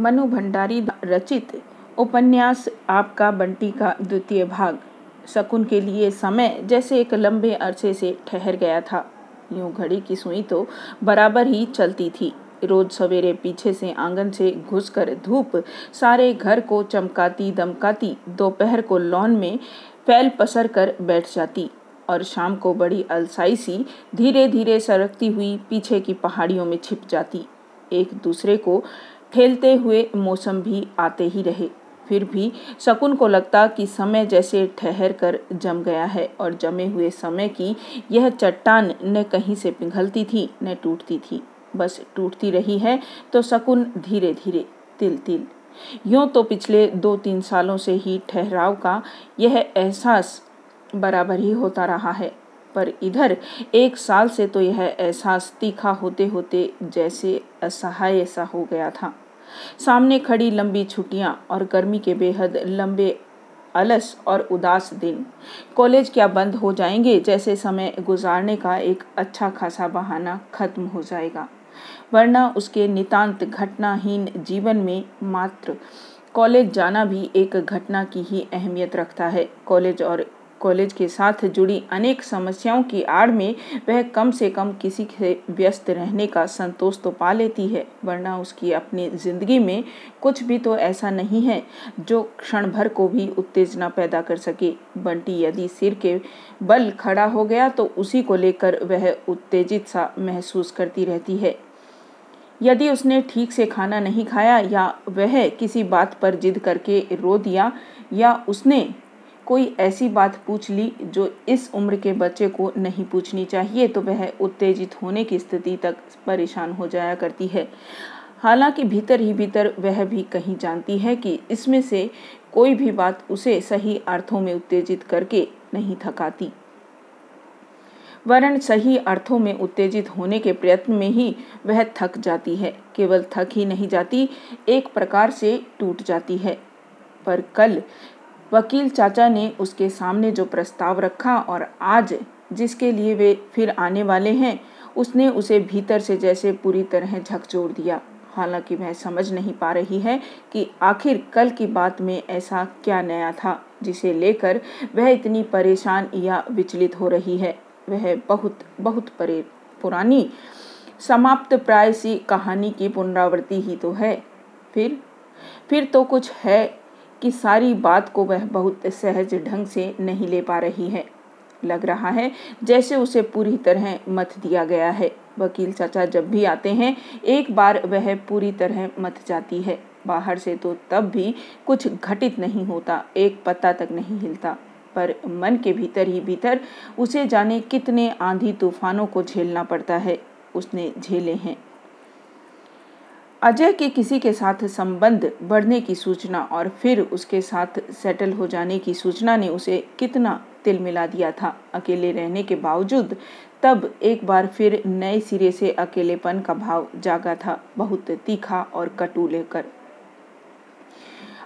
मनु भंडारी रचित उपन्यास आपका बंटी का द्वितीय भाग। शकुन के लिए समय जैसे एक लंबे अरसे से ठहर गया था। यूँ घड़ी की सुई तो बराबर ही चलती थी। रोज सवेरे पीछे से आँगन से घुसकर धूप सारे घर को चमकाती दमकाती दोपहर को लॉन में फैल पसर कर बैठ जाती और शाम को बड़ी अलसाई सी धीरे धीरे सरकती हुई पीछे की पहाड़ियों में छिप जाती। एक दूसरे को ठेलते हुए मौसम भी आते ही रहे। फिर भी शकुन को लगता कि समय जैसे ठहर कर जम गया है और जमे हुए समय की यह चट्टान न कहीं से पिघलती थी, न टूटती थी। बस टूटती रही है तो शकुन धीरे धीरे तिल तिल यूँ तो पिछले दो तीन सालों से ही ठहराव का यह एहसास बराबर ही होता रहा है। पर इधर एक साल से तो यह एहसास तीखा होते होते जैसे असहाय सा हो गया था। सामने खड़ी लंबी छुट्टियाँ और गर्मी के बेहद लंबे, अलस और उदास दिन। कॉलेज क्या बंद हो जाएँगे? जैसे समय गुजारने का एक अच्छा खासा बहाना खत्म हो जाएगा। वरना उसके नितांत घटनाहीन जीवन में मात्र कॉलेज जाना भी एक घटना की ही अहमियत रखता है। कॉलेज और कॉलेज के साथ जुड़ी अनेक समस्याओं की आड़ में वह कम से कम किसी से व्यस्त रहने का संतोष तो पा लेती है, वरना उसकी अपनी ज़िंदगी में कुछ भी तो ऐसा नहीं है जो क्षण भर को भी उत्तेजना पैदा कर सके। बंटी यदि सिर के बल खड़ा हो गया तो उसी को लेकर वह उत्तेजित सा महसूस करती रहती है। यदि उसने ठीक से खाना नहीं खाया या वह किसी बात पर जिद करके रो दिया या उसने कोई ऐसी बात पूछ ली जो इस उम्र के बच्चे को नहीं पूछनी चाहिए तो वह उत्तेजित होने की स्थिति तक परेशान हो जाया करती है। हालाँकि भीतर ही भीतर वह भी कहीं जानती है कि इसमें से कोई भी बात उसे सही अर्थों में उत्तेजित करके नहीं थकाती। वरण सही अर्थों में उत्तेजित होने के प्रयत्न में ही वह थक जाती है। केवल थक ही नहीं जाती, एक प्रकार से टूट जाती है। पर कल वकील चाचा ने उसके सामने जो प्रस्ताव रखा और आज जिसके लिए वे फिर आने वाले हैं, उसने उसे भीतर से जैसे पूरी तरह झकझोर दिया। हालाँकि वह समझ नहीं पा रही है कि आखिर कल की बात में ऐसा क्या नया था, जिसे लेकर वह इतनी परेशान या विचलित हो रही है। वह बहुत बहुत परे, पुरानी, समाप्त प्राय सी कहानी की पुनरावृत्ति ही तो है। फिर फिर तो कुछ है कि सारी बात को वह बहुत सहज ढंग से नहीं ले पा रही है। लग रहा है, जैसे उसे पूरी तरह मत दिया गया है। वकील चाचा जब भी आते हैं, एक बार वह पूरी तरह मत जाती है। बाहर से तो तब भी कुछ घटित नहीं होता, एक पत्ता तक नहीं हिलता। पर मन के भीतर ही भीतर उसे जाने कितने आंधी तूफानों को झेलना पड़ता है। उसने झेले हैं। अजय के किसी के साथ संबंध बढ़ने की सूचना और फिर उसके साथ सेटल हो जाने की सूचना ने उसे कितना तिल मिला दिया था। अकेले रहने के बावजूद तब एक बार फिर नए सिरे से अकेलेपन का भाव जागा था, बहुत तीखा और कटु लेकर।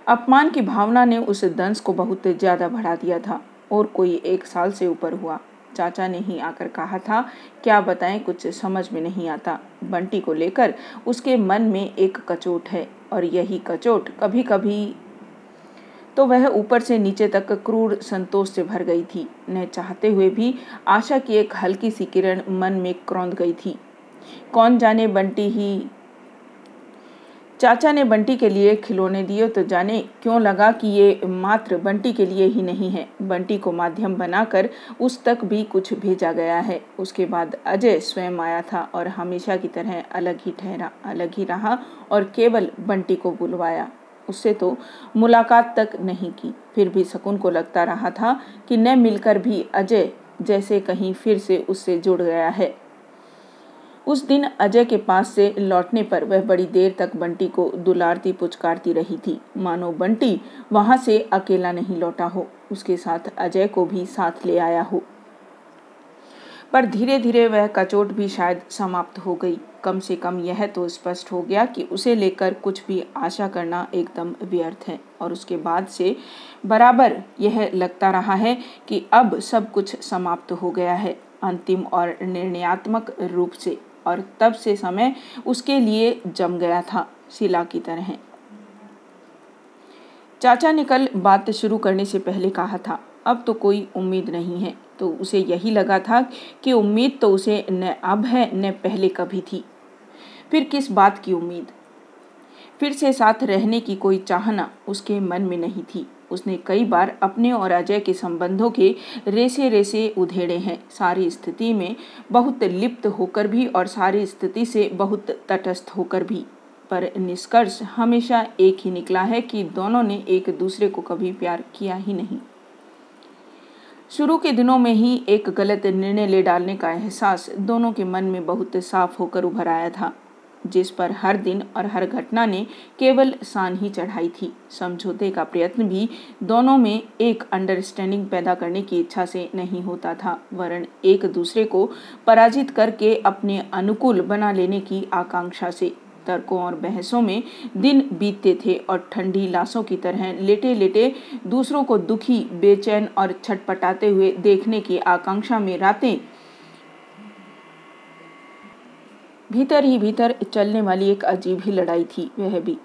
अपमान की भावना ने उस दंश को बहुत ज़्यादा बढ़ा दिया था और कोई एक साल से ऊपर हुआ। चाचा ने ही आकर कहा था, क्या बताएँ, कुछ समझ में नहीं आता। बंटी को लेकर उसके मन में एक कचोट है और यही कचोट कभी कभी तो वह ऊपर से नीचे तक क्रूर संतोष से भर गई थी। न चाहते हुए भी आशा की एक हल्की सी किरण मन में क्रौंद गई थी। कौन जाने बंटी ही चाचा ने बंटी के लिए खिलौने दिए तो जाने क्यों लगा कि ये मात्र बंटी के लिए ही नहीं है। बंटी को माध्यम बनाकर उस तक भी कुछ भेजा गया है। उसके बाद अजय स्वयं आया था और हमेशा की तरह अलग ही ठहरा, अलग ही रहा और केवल बंटी को बुलवाया। उससे तो मुलाकात तक नहीं की। फिर भी शकुन को लगता रहा था कि न मिलकर भी अजय जैसे कहीं फिर से उससे जुड़ गया है। उस दिन अजय के पास से लौटने पर वह बड़ी देर तक बंटी को दुलारती पुचकारती रही थी। मानो बंटी, वहाँ से अकेला नहीं लौटा हो, उसके साथ अजय को भी साथ ले आया हो। पर धीरे धीरे वह कचोट भी शायद समाप्त हो गई। कम से कम यह तो स्पष्ट हो गया कि उसे लेकर कुछ भी आशा करना एकदम व्यर्थ है, और उसके बाद से बराबर यह लगता रहा है कि अब सब कुछ समाप्त हो गया है, अंतिम और निर्णयात्मक रूप से। और तब से समय उसके लिए जम गया था, शिला की तरह। चाचा ने कल बात शुरू करने से पहले कहा था, अब तो कोई उम्मीद नहीं है। तो उसे यही लगा था कि उम्मीद तो उसे न अब है, न पहले कभी थी। फिर किस बात की उम्मीद? फिर से साथ रहने की कोई चाहना उसके मन में नहीं थी। उसने कई बार अपने और अजय के संबंधों के रेसे रेसे उधेड़े हैं। सारी स्थिति में बहुत लिप्त होकर भी और सारी स्थिति से बहुत तटस्थ होकर भी। पर निष्कर्ष हमेशा एक ही निकला है कि दोनों ने एक दूसरे को कभी प्यार किया ही नहीं। शुरू के दिनों में ही एक गलत निर्णय ले डालने का एहसास दोनों के मन में बहुत साफ़ होकर उभर आया था। जिस पर हर दिन और हर घटना ने केवल सान ही चढ़ाई थी। समझौते का प्रयत्न भी दोनों में एक अंडरस्टैंडिंग पैदा करने की इच्छा से नहीं होता था, वरन एक दूसरे को पराजित करके अपने अनुकूल बना लेने की आकांक्षा से। तर्कों और बहसों में दिन बीतते थे और ठंडी लाशों की तरह लेटे लेटे दूसरों को दुखी, बेचैन और छटपटाते हुए देखने की आकांक्षा में रातें भीतर ही भीतर चलने वाली एक अजीब ही लड़ाई थी, वह भी,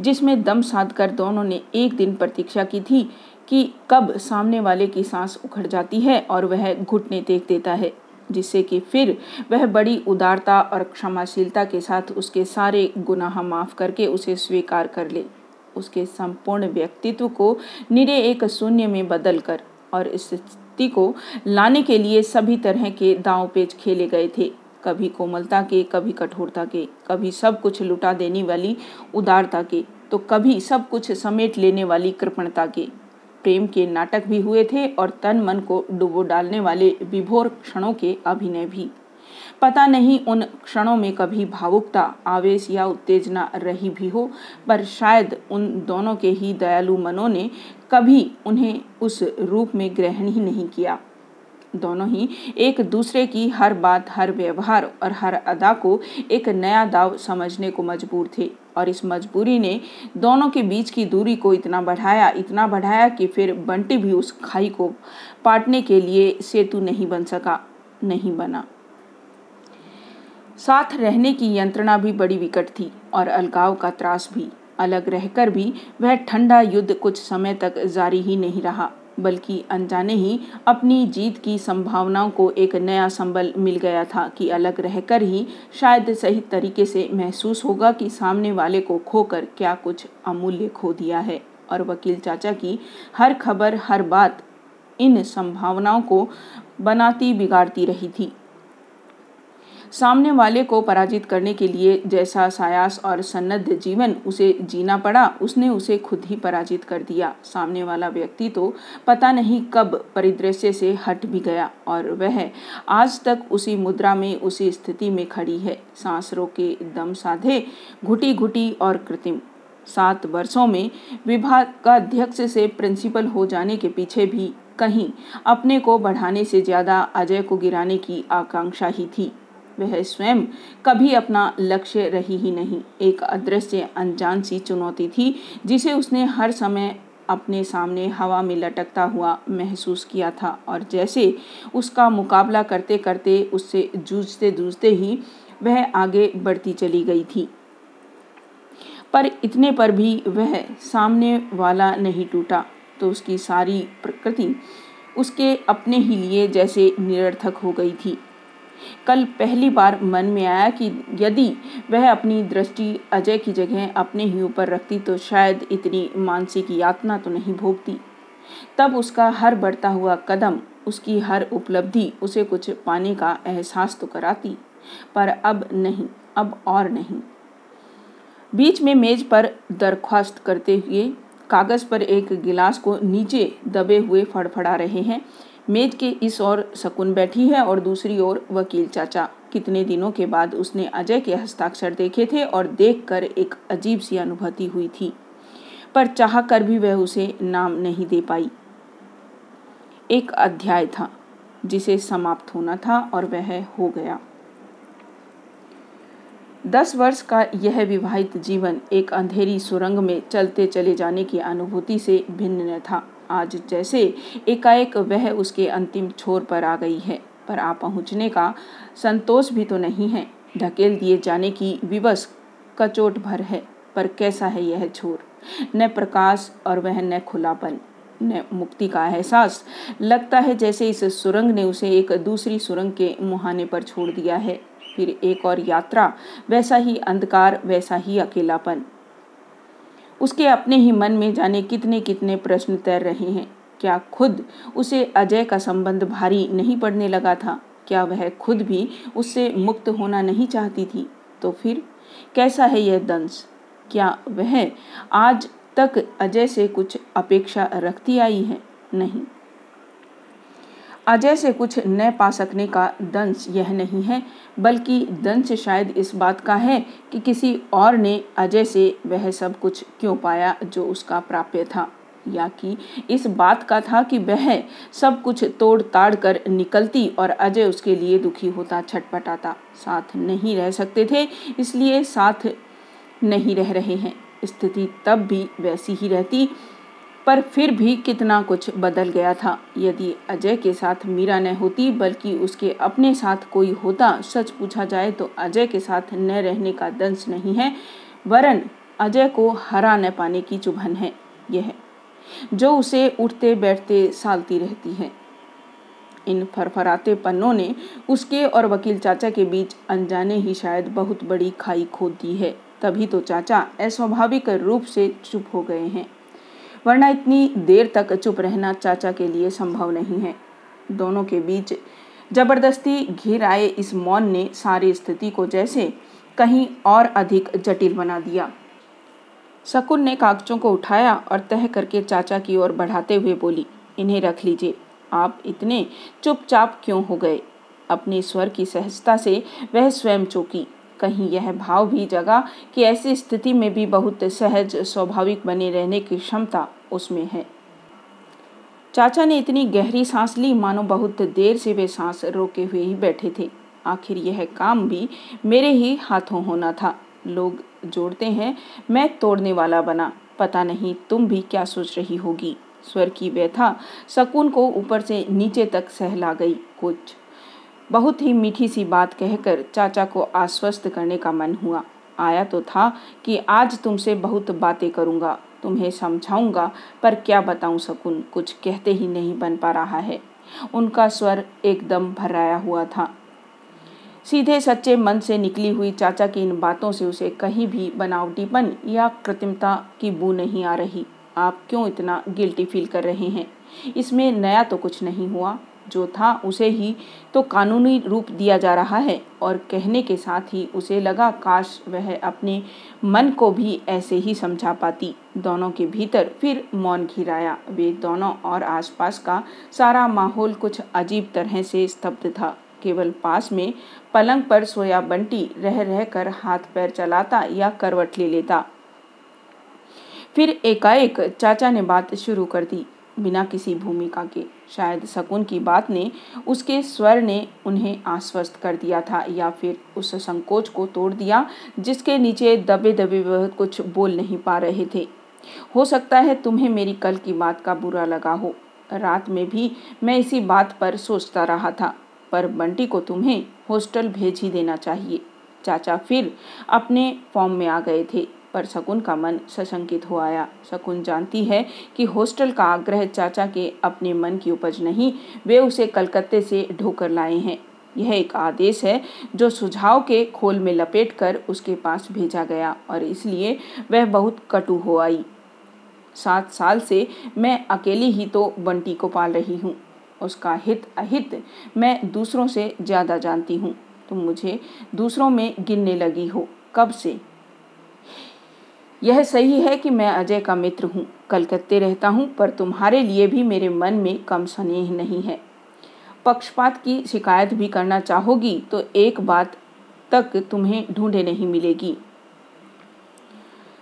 जिसमें दम साध कर दोनों ने एक दिन प्रतीक्षा की थी कि कब सामने वाले की सांस उखड़ जाती है और वह घुटने देख देता है, जिससे कि फिर वह बड़ी उदारता और क्षमाशीलता के साथ उसके सारे गुनाह माफ़ करके उसे स्वीकार कर ले। उसके संपूर्ण व्यक्तित्व को निरे एक शून्य में बदल कर और इस स्थिति को लाने के लिए सभी तरह के दांव पेच खेले गए थे। कभी कोमलता के, कभी कठोरता के, कभी सब कुछ लुटा देने वाली उदारता के तो कभी सब कुछ समेट लेने वाली कृपणता के। प्रेम के नाटक भी हुए थे और तन मन को डुबो डालने वाले विभोर क्षणों के अभिनय भी। पता नहीं उन क्षणों में कभी भावुकता, आवेश या उत्तेजना रही भी हो, पर शायद उन दोनों के ही दयालु मनों ने कभी उन्हें उस रूप में ग्रहण ही नहीं किया। दोनों ही एक दूसरे की हर बात, हर व्यवहार और हर अदा को एक नया दाव समझने को मजबूर थे और इस मजबूरी ने दोनों के बीच की दूरी को इतना बढ़ाया इतना बढ़ाया कि फिर बंटी भी उस खाई को पाटने के लिए सेतु नहीं बन सका, नहीं बना। साथ रहने की यंत्रणा भी बड़ी विकट थी और अलगाव का त्रास भी। अलग रहकर भी वह ठंडा युद्ध कुछ समय तक जारी ही नहीं रहा। बल्कि अनजाने ही अपनी जीत की संभावनाओं को एक नया संबल मिल गया था कि अलग रहकर ही शायद सही तरीके से महसूस होगा कि सामने वाले को खोकर क्या कुछ अमूल्य खो दिया है। और वकील चाचा की हर खबर, हर बात इन संभावनाओं को बनाती बिगाड़ती रही थी। सामने वाले को पराजित करने के लिए जैसा सायास और सन्नद्ध जीवन उसे जीना पड़ा, उसने उसे खुद ही पराजित कर दिया। सामने वाला व्यक्ति तो पता नहीं कब परिदृश्य से हट भी गया और वह आज तक उसी मुद्रा में, उसी स्थिति में खड़ी है। सांस रोके दम साधे घुटी घुटी और कृत्रिम। सात वर्षों में विभाग का अध्यक्ष से प्रिंसिपल हो जाने के पीछे भी कहीं अपने को बढ़ाने से ज़्यादा अजय को गिराने की आकांक्षा ही थी। वह स्वयं कभी अपना लक्ष्य रही ही नहीं। एक अदृश्य अनजान सी चुनौती थी, जिसे उसने हर समय अपने सामने हवा में लटकता हुआ महसूस किया था और जैसे उसका मुकाबला करते करते उससे जूझते जूझते ही वह आगे बढ़ती चली गई थी। पर इतने पर भी वह सामने वाला नहीं टूटा तो उसकी सारी प्रकृति उसके अपने ही लिए जैसे निरर्थक हो गई थी। कल पहली बार मन में आया कि यदि वह अपनी दृष्टि अजय की जगह अपने ही ऊपर रखती तो शायद इतनी मानसिक यातना तो नहीं भोगती। तब उसका हर बढ़ता हुआ कदम, उसकी हर उपलब्धि, उसे कुछ पाने का एहसास तो कराती। पर अब नहीं, अब और नहीं। बीच में मेज पर दरख्वास्त करते हुए कागज़ पर एक गिलास को नीचे दबे हुए फड़फड़ा रहे हैं। मेज के इस ओर शकुन बैठी है और दूसरी ओर वकील चाचा। कितने दिनों के बाद उसने अजय के हस्ताक्षर देखे थे और देखकर एक अजीब सी अनुभूति हुई थी। पर चाह कर भी वह उसे नाम नहीं दे पाई। एक अध्याय था, जिसे समाप्त होना था और वह हो गया। दस वर्ष का यह विवाहित जीवन एक अंधेरी सुरंग में चलते चले जाने की अनुभूति से भिन्न न था। आज जैसे एकाएक वह उसके अंतिम छोर पर आ गई है, पर आ पहुँचने का संतोष भी तो नहीं है। ढकेल दिए जाने की विवश कचोट भर है, पर कैसा है यह छोर? न प्रकाश और वह न खुलापन, न मुक्ति का एहसास। लगता है जैसे इस सुरंग ने उसे एक दूसरी सुरंग के मुहाने पर छोड़ दिया है। फिर एक और यात्रा, वैसा ही अंधकार, वैसा ही अकेलापन। उसके अपने ही मन में जाने कितने कितने प्रश्न तैर रहे हैं। क्या खुद उसे अजय का संबंध भारी नहीं पड़ने लगा था? क्या वह खुद भी उससे मुक्त होना नहीं चाहती थी? तो फिर कैसा है यह दंश? क्या वह आज तक अजय से कुछ अपेक्षा रखती आई है? नहीं। अजय से कुछ न पा सकने का दंश यह नहीं है, बल्कि दंश शायद इस बात का है कि किसी और ने अजय से वह सब कुछ क्यों पाया जो उसका प्राप्य था, या कि इस बात का था कि वह सब कुछ तोड़ ताड़ कर निकलती और अजय उसके लिए दुखी होता, छटपटाता। साथ नहीं रह सकते थे, इसलिए साथ नहीं रह रहे हैं। स्थिति तब भी वैसी ही रहती पर फिर भी कितना कुछ बदल गया था। यदि अजय के साथ मीरा न होती, बल्कि उसके अपने साथ कोई होता, सच पूछा जाए तो अजय के साथ न रहने का दंश नहीं है, वरन अजय को हरा न पाने की चुभन है यह, जो उसे उठते बैठते सालती रहती है। इन फरफराते पन्नों ने उसके और वकील चाचा के बीच अनजाने ही शायद बहुत बड़ी खाई खोद दी है। तभी तो चाचा अस्वाभाविक रूप से चुप हो गए हैं। वरना इतनी देर तक चुप रहना चाचा के लिए संभव नहीं है। दोनों के बीच ज़बरदस्ती घिर आए इस मौन ने सारी स्थिति को जैसे कहीं और अधिक जटिल बना दिया। शकुन ने कागजों को उठाया और तह करके चाचा की ओर बढ़ाते हुए बोली, इन्हें रख लीजिए। आप इतने चुपचाप क्यों हो गए? अपने स्वर की सहजता से वह स्वयं चौकी। कहीं यह भाव भी जगा कि ऐसी स्थिति में भी बहुत सहज स्वाभाविक बने रहने की क्षमता उसमें है। चाचा ने इतनी गहरी सांस ली, मानो बहुत देर से वे सांस रोके हुए ही बैठे थे। आखिर यह काम भी मेरे ही हाथों होना था। लोग जोड़ते हैं, मैं तोड़ने वाला बना। पता नहीं तुम भी क्या सोच रही होगी। स्वर की व्यथा सकून को ऊपर से नीचे तक सहला गई कुछ बहुत ही मीठी सी बात कहकर चाचा को आश्वस्त करने का मन हुआ। आया तो था कि आज तुमसे बहुत बातें करूँगा, तुम्हें समझाऊँगा, पर क्या बताऊँ सकून कुछ कहते ही नहीं बन पा रहा है। उनका स्वर एकदम भराया हुआ था। सीधे सच्चे मन से निकली हुई चाचा की इन बातों से उसे कहीं भी बनावटीपन या कृत्रिमता की बू नहीं आ रही। आप क्यों इतना गिल्टी फील कर रहे हैं? इसमें नया तो कुछ नहीं हुआ। जो था, उसे ही तो कानूनी रूप दिया जा रहा है और कहने के साथ ही उसे लगा, काश वह अपने मन को भी ऐसे ही समझा पाती। दोनों के भीतर फिर मौन घिराया। वे दोनों और आसपास का सारा माहौल कुछ अजीब तरह से स्तब्ध था। केवल पास में पलंग पर सोया बंटी रह रह कर हाथ पैर चलाता या करवट ले लेता। फिर एकाएक चाचा ने बात शुरू कर दी। बिना किसी भूमिका के। शायद शकुन की बात ने उसके स्वर ने उन्हें आश्वस्त कर दिया था या फिर उस संकोच को तोड़ दिया, जिसके नीचे दबे दबे वह कुछ बोल नहीं पा रहे थे। हो सकता है तुम्हें मेरी कल की बात का बुरा लगा हो। रात में भी मैं इसी बात पर सोचता रहा था, पर बंटी को तुम्हें हॉस्टल भेज ही देना चाहिए। चाचा फिर अपने फॉर्म में आ गए थे। पर शकुन का मन सशंकित हो आया। शकुन जानती है कि हॉस्टल का आग्रह चाचा के अपने मन की उपज नहीं, वे उसे कलकत्ते से ढोकर लाए हैं। यह एक आदेश है जो सुझाव के खोल में लपेट कर उसके पास भेजा गया और इसलिए वह बहुत कटु हो आई। सात साल से मैं अकेली ही तो बंटी को पाल रही हूँ। उसका हित अहित मैं दूसरों से ज़्यादा जानती हूँ। तुम मुझे दूसरों में गिनने लगी हो। कब से? यह सही है कि मैं अजय का मित्र हूँ, कलकत्ते रहता हूँ, पर तुम्हारे लिए भी मेरे मन में कम स्नेह नहीं है। पक्षपात की शिकायत भी करना चाहोगी तो एक बात तक तुम्हें ढूंढे नहीं मिलेगी।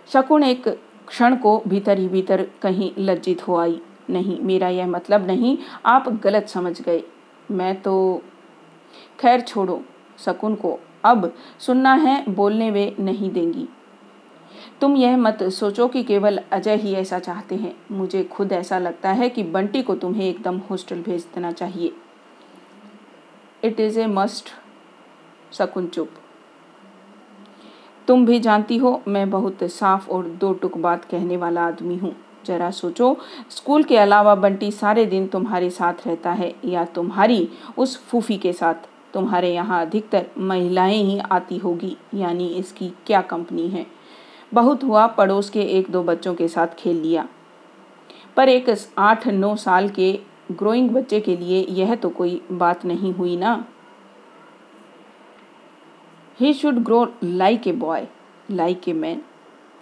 शकुन एक क्षण को भीतर ही भीतर कहीं लज्जित हो आई। नहीं, मेरा, यह मतलब नहीं, आप गलत समझ गए। मैं तो खैर छोड़ो, शकुन को अब सुनना है, बोलने वे नहीं देंगी। तुम यह मत सोचो कि केवल अजय ही ऐसा चाहते हैं। मुझे खुद ऐसा लगता है कि बंटी को तुम्हें एकदम हॉस्टल भेज देना चाहिए। इट इज़ ए मस्ट शकुन चुप। तुम भी जानती हो, मैं बहुत साफ़ और दो टुक बात कहने वाला आदमी हूँ। जरा सोचो, स्कूल के अलावा बंटी सारे दिन तुम्हारे साथ रहता है या तुम्हारी उस फूफी के साथ? तुम्हारे यहाँ अधिकतर महिलाएँ ही आती होगी, यानी इसकी क्या कंपनी है? बहुत हुआ, पड़ोस के एक दो बच्चों के साथ खेल लिया। पर एक आठ नौ साल के ग्रोइंग बच्चे के लिए यह तो कोई बात नहीं हुई ना। He should grow like a boy like a man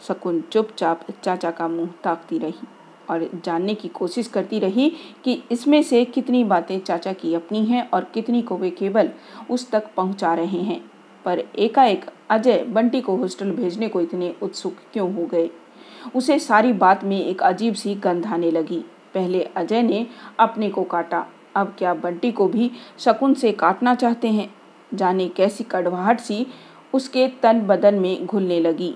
Shakun चुपचाप चाचा का मुँह ताकती रही और जानने की कोशिश करती रही कि इसमें से कितनी बातें चाचा की अपनी हैं और कितनी को वे केवल उस तक पहुँचा रहे हैं। पर एकाएक अजय बंटी को हॉस्टल भेजने को इतने उत्सुक क्यों हो गए? उसे सारी बात में एक अजीब सी गंध आने लगी। पहले अजय ने अपने को काटा, अब क्या बंटी को भी शकुन से काटना चाहते हैं? जाने कैसी कड़वाहट सी उसके तन बदन में घुलने लगी।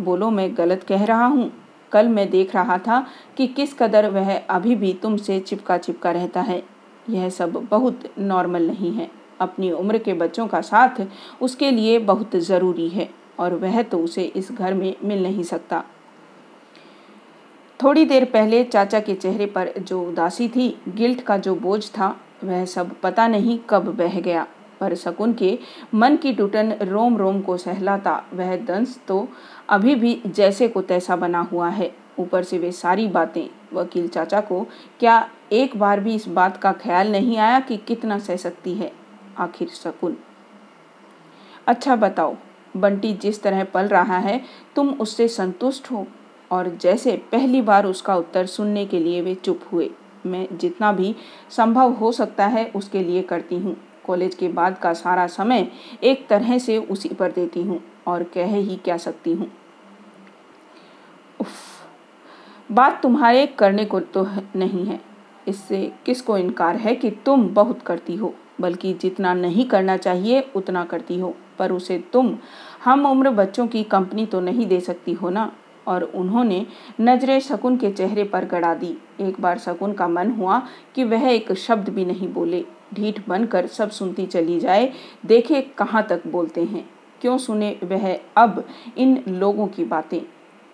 बोलो, मैं गलत कह रहा हूँ? कल मैं देख रहा था कि किस कदर वह अभी भी तुमसे चिपका चिपका रहता है। यह सब बहुत नॉर्मल नहीं है। अपनी उम्र के बच्चों का साथ उसके लिए बहुत ज़रूरी है और वह तो उसे इस घर में मिल नहीं सकता। थोड़ी देर पहले चाचा के चेहरे पर जो उदासी थी, गिल्ट का जो बोझ था, वह सब पता नहीं कब बह गया, पर शकुन के मन की टूटन रोम रोम को सहलाता वह दंश तो अभी भी जैसे को तैसा बना हुआ है। ऊपर से वे सारी बातें, वकील चाचा को, क्या एक बार भी इस बात का ख्याल नहीं आया कि कितना सह सकती है? आखिर शकुन। अच्छा बताओ, बंटी जिस तरह पल रहा है, तुम उससे संतुष्ट हो? और जैसे पहली बार उसका उत्तर सुनने के लिए वे चुप हुए, मैं जितना भी संभव हो सकता है उसके लिए करती हूँ। कॉलेज के बाद का सारा समय एक तरह से उसी पर देती हूँ, और कह ही क्या सकती हूँ। बात तुम्हारे करने को तो नहीं है। इससे किसको इनकार है कि तुम बहुत करती हो? बल्कि जितना नहीं करना चाहिए, उतना करती हो। पर उसे तुम, हम उम्र बच्चों की कंपनी तो नहीं दे सकती हो ना? और उन्होंने नज़रें शकुन के चेहरे पर गड़ा दी। एक बार शकुन का मन हुआ कि वह एक शब्द भी नहीं बोले। ढीठ बनकर सब सुनती चली जाए। देखे कहाँ तक बोलते हैं। क्यों सुने वह अब इन लोगों की बातें?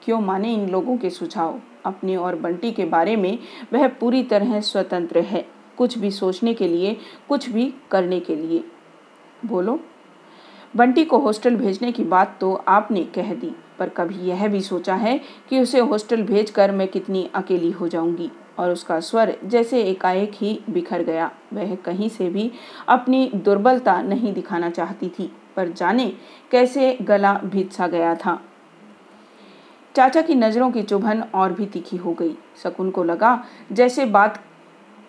क्यों माने इन लोगों के सुझाव? अपने और बंटी के बारे में वह पूरी तरह स्वतंत्र है। कुछ भी सोचने के लिए, कुछ भी करने के लिए। बोलो। बंटी को हॉस्टल भेजने की बात तो आपने कह दी, पर कभी यह भी सोचा है कि उसे हॉस्टल भेजकर मैं कितनी अकेली हो जाऊँगी, और उसका स्वर जैसे एकाएक ही बिखर गया। वह कहीं से भी अपनी दुर्बलता नहीं दिखाना चाहती थी, पर जाने कैसे गला भिजसा गया था। चाचा की नज़रों की चुभन और भी तीखी हो गई। शकुन को लगा जैसे बात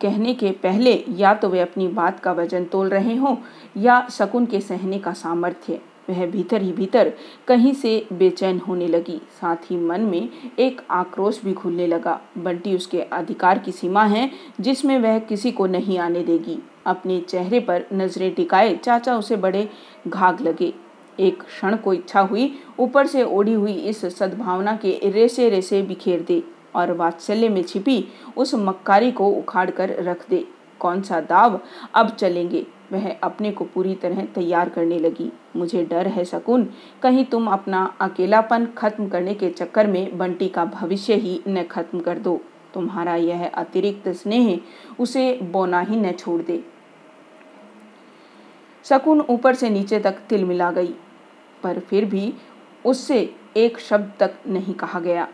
कहने के पहले या तो वे अपनी बात का वज़न तोल रहे हों या शकुन के सहने का सामर्थ्य। वह भीतर ही भीतर कहीं से बेचैन होने लगी। साथ ही मन में एक आक्रोश भी खुलने लगा। बंटी उसके अधिकार की सीमा है, जिसमें वह किसी को नहीं आने देगी। अपने चेहरे पर नज़रें टिकाए चाचा उसे बड़े घाघ लगे। एक क्षण को इच्छा हुई, ऊपर से ओढ़ी हुई इस सद्भावना के रेसे रेसे बिखेर दे। और वात्सल्य में छिपी उस मक्कारी को उखाड़ कर रख दे। कौन सा दाव? अब चलेंगे। वह अपने को पूरी तरह तैयार करने लगी। मुझे डर है शकुन, कहीं तुम अपना अकेलापन खत्म करने के चक्कर में बंटी का भविष्य ही न खत्म कर दो। तुम्हारा यह अतिरिक्त स्नेह उसे बोना ही न छोड़ दे। शकुन ऊपर से नीचे तक तिल मिला गई, पर फिर भी उससे एक शब्द तक नहीं कहा गया।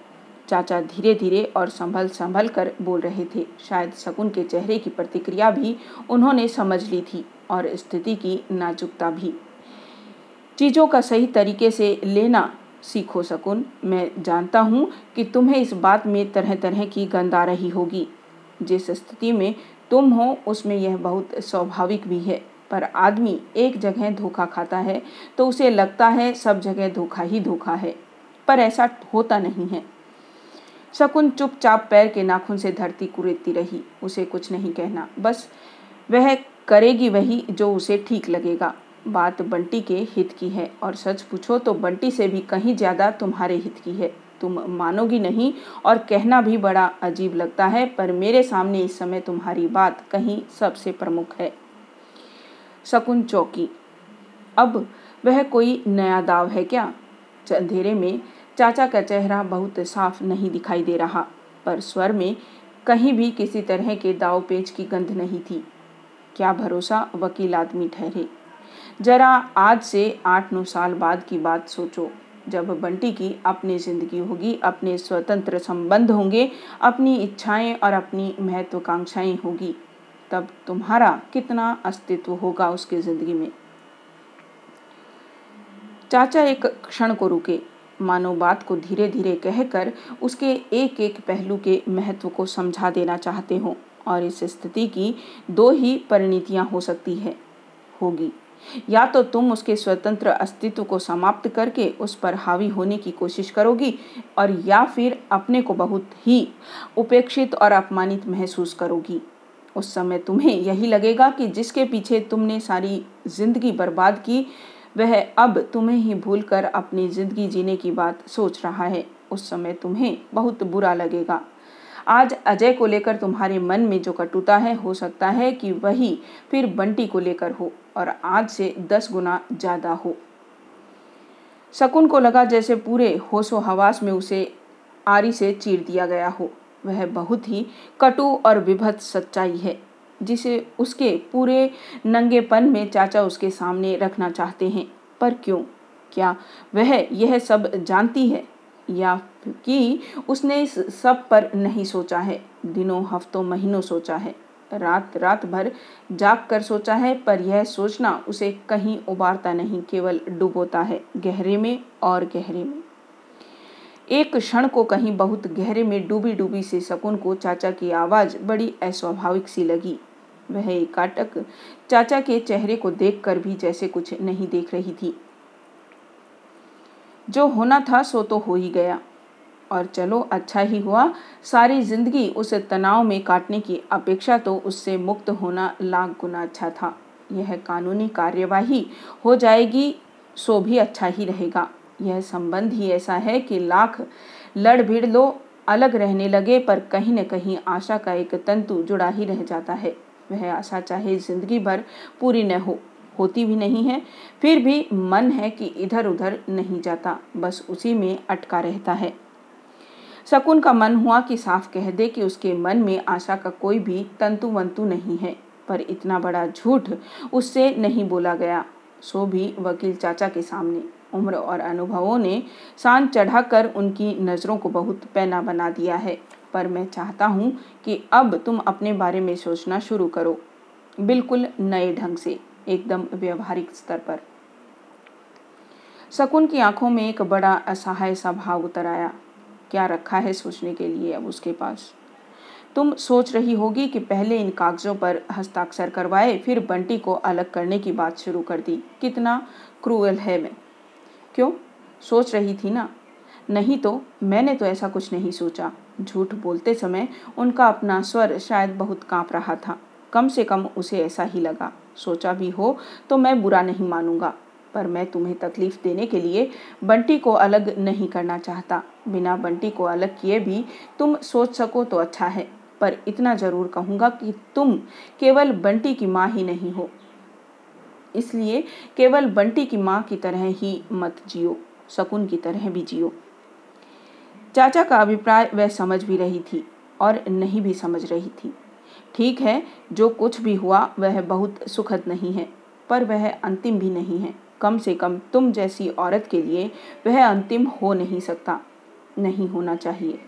चाचा धीरे धीरे और संभल संभल कर बोल रहे थे। शायद शकुन के चेहरे की प्रतिक्रिया भी उन्होंने समझ ली थी और स्थिति की नाजुकता भी। चीज़ों का सही तरीके से लेना सीखो शकुन। मैं जानता हूँ कि तुम्हें इस बात में तरह तरह की गंद आ रही होगी। जिस स्थिति में तुम हो, उसमें यह बहुत स्वाभाविक भी है। पर आदमी एक जगह धोखा खाता है तो उसे लगता है सब जगह धोखा ही धोखा है। पर ऐसा होता नहीं है। शकुन चुपचाप पैर के नाखून से धरती कुरेदती रही। उसे कुछ नहीं कहना। बस वह करेगी वही जो उसे ठीक लगेगा। बात बंटी के हित की है और सच पूछो तो बंटी से भी कहीं ज़्यादा तुम्हारे हित की है। तुम मानोगी नहीं और कहना भी बड़ा अजीब लगता है, पर मेरे सामने इस समय तुम्हारी बात कहीं सबसे प्रमुख है। शकुन चौकी। अब वह कोई नया दाव है क्या? अंधेरे में चाचा का चेहरा बहुत साफ़ नहीं दिखाई दे रहा, पर स्वर में कहीं भी किसी तरह के दाव पेच की गंध नहीं थी। क्या भरोसा? वकील आदमी ठहरे। जरा आज से आठ नौ साल बाद की बात सोचो। जब बंटी की अपनी ज़िंदगी होगी, अपने स्वतंत्र संबंध होंगे, अपनी इच्छाएँ और अपनी महत्वाकांक्षाएँ होगी, तब तुम्हारा कितना अस्तित्व होगा उसकी ज़िंदगी में? चाचा एक क्षण को रुके। मानो बात को धीरे धीरे कहकर उसके एक एक पहलू के महत्व को समझा देना चाहते हो और इस स्थिति की दो ही परिणतियाँ हो सकती है, होगी। या तो तुम उसके स्वतंत्र अस्तित्व को समाप्त करके उस पर हावी होने की कोशिश करोगी और या फिर अपने को बहुत ही उपेक्षित और अपमानित महसूस करोगी। उस समय तुम्हें यही लगेगा कि जिसके पीछे तुमने सारी ज़िंदगी बर्बाद की वह अब तुम्हें ही भूलकर अपनी ज़िंदगी जीने की बात सोच रहा है। उस समय तुम्हें बहुत बुरा लगेगा। आज अजय को लेकर तुम्हारे मन में जो कटुता है, हो सकता है कि वही फिर बंटी को लेकर हो और आज से दस गुना ज़्यादा हो। शकुन को लगा जैसे पूरे होशो हवास में उसे आरी से चीर दिया गया हो। वह बहुत ही कटु और विभत सच्चाई है। जिसे उसके पूरे नंगेपन में चाचा उसके सामने रखना चाहते हैं। पर क्यों? क्या वह यह सब जानती है? या कि उसने इस सब पर नहीं सोचा है? दिनों, हफ्तों, महीनों सोचा है। रात रात भर जाग कर सोचा है, पर यह सोचना उसे कहीं उबारता नहीं, केवल डुबोता है गहरे में और गहरे में। एक क्षण को कहीं बहुत गहरे में डूबी डूबी से सकून को चाचा की आवाज़ बड़ी अस्वाभाविक सी लगी। वह एकाटक चाचा के चेहरे को देखकर भी जैसे कुछ नहीं देख रही थी। जो होना था सो तो हो ही गया। और चलो अच्छा ही हुआ। सारी ज़िंदगी उस तनाव में काटने की अपेक्षा तो उससे मुक्त होना लाख गुना अच्छा था। यह कानूनी कार्यवाही हो जाएगी, सो भी अच्छा ही रहेगा। यह संबंध ही ऐसा है कि लाख लड़ भिड़ लो, अलग रहने लगे, पर कहीं न कहीं आशा का एक तंतु जुड़ा ही रह जाता है। वह आशा चाहे ज़िंदगी भर पूरी न हो, होती भी नहीं है। फिर भी मन है कि इधर उधर नहीं जाता, बस उसी में अटका रहता है। शकुन का मन हुआ कि साफ़ कह दे कि उसके मन में आशा का कोई भी तंतु वंतु नहीं है, पर इतना बड़ा झूठ उससे नहीं बोला गया। सो भी वकील चाचा के सामने। उम्र और अनुभवों ने शान चढ़ाकर उनकी नज़रों को बहुत पैना बना दिया है। पर मैं चाहता हूँ कि अब तुम अपने बारे में सोचना शुरू करो। बिल्कुल नए ढंग से, एकदम व्यवहारिक स्तर पर। शकुन की आँखों में एक बड़ा असहाय सा भाव उतर आया। क्या रखा है सोचने के लिए अब उसके पास? तुम सोच रही होगी कि पहले इन कागजों पर हस्ताक्षर करवाए, फिर बंटी को अलग करने की बात शुरू कर दी। कितना क्रूअल है मैं। क्यों? सोच रही थी ना। नहीं तो मैंने तो ऐसा कुछ नहीं सोचा। झूठ बोलते समय उनका अपना स्वर शायद बहुत काँप रहा था। कम से कम उसे ऐसा ही लगा। सोचा भी हो तो मैं बुरा नहीं मानूँगा, पर मैं तुम्हें तकलीफ़ देने के लिए बंटी को अलग नहीं करना चाहता। बिना बंटी को अलग किए भी तुम सोच सको तो अच्छा है, पर इतना ज़रूर कहूँगा कि तुम केवल बंटी की माँ ही नहीं हो। इसलिए केवल बंटी की माँ की तरह ही मत जियो, शकुन की तरह भी जियो। चाचा का अभिप्राय वह समझ भी रही थी और नहीं भी समझ रही थी। ठीक है, जो कुछ भी हुआ, वह बहुत सुखद नहीं है, पर वह अंतिम भी नहीं है। कम से कम तुम जैसी औरत के लिए वह अंतिम हो नहीं सकता, नहीं होना चाहिए।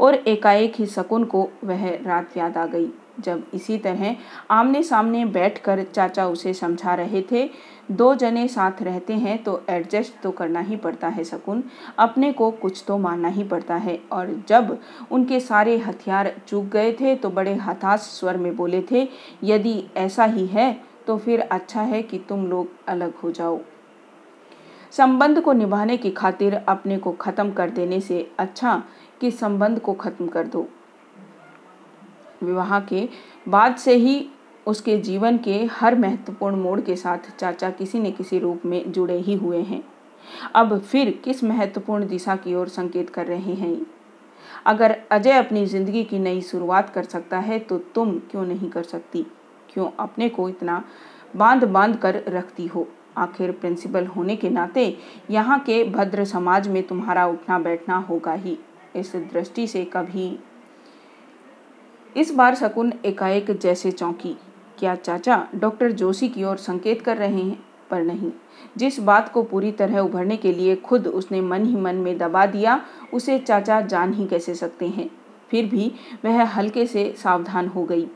और एकाएक ही शकुन को वह रात याद आ गई। जब इसी तरह आमने सामने बैठकर चाचा उसे समझा रहे थे, दो जने साथ रहते हैं तो एडजस्ट तो करना ही पड़ता है शकुन। अपने को कुछ तो मानना ही पड़ता है। और जब उनके सारे हथियार चूक गए थे तो बड़े हताश स्वर में बोले थे, यदि ऐसा ही है तो फिर अच्छा है कि तुम लोग अलग हो जाओ। संबंध को निभाने की खातिर अपने को ख़त्म कर देने से अच्छा कि संबंध को ख़त्म कर दो। विवाह के बाद से ही उसके जीवन के हर महत्वपूर्ण मोड़ के साथ चाचा किसी न किसी रूप में जुड़े ही हुए हैं। अब फिर किस महत्वपूर्ण दिशा की ओर संकेत कर रहे हैं? अगर अजय अपनी ज़िंदगी की नई शुरुआत कर सकता है तो तुम क्यों नहीं कर सकती? क्यों अपने को इतना बाँध बाँध कर रखती हो? आखिर प्रिंसिपल होने के नाते यहाँ के भद्र समाज में तुम्हारा उठना बैठना होगा ही। इस दृष्टि से कभी इस बार शकुन एकाएक जैसे चौंकी। क्या चाचा डॉक्टर जोशी की ओर संकेत कर रहे हैं? पर नहीं। जिस बात को पूरी तरह उभरने के लिए खुद उसने मन ही मन में दबा दिया, उसे चाचा जान ही कैसे सकते हैं? फिर भी वह हल्के से सावधान हो गई।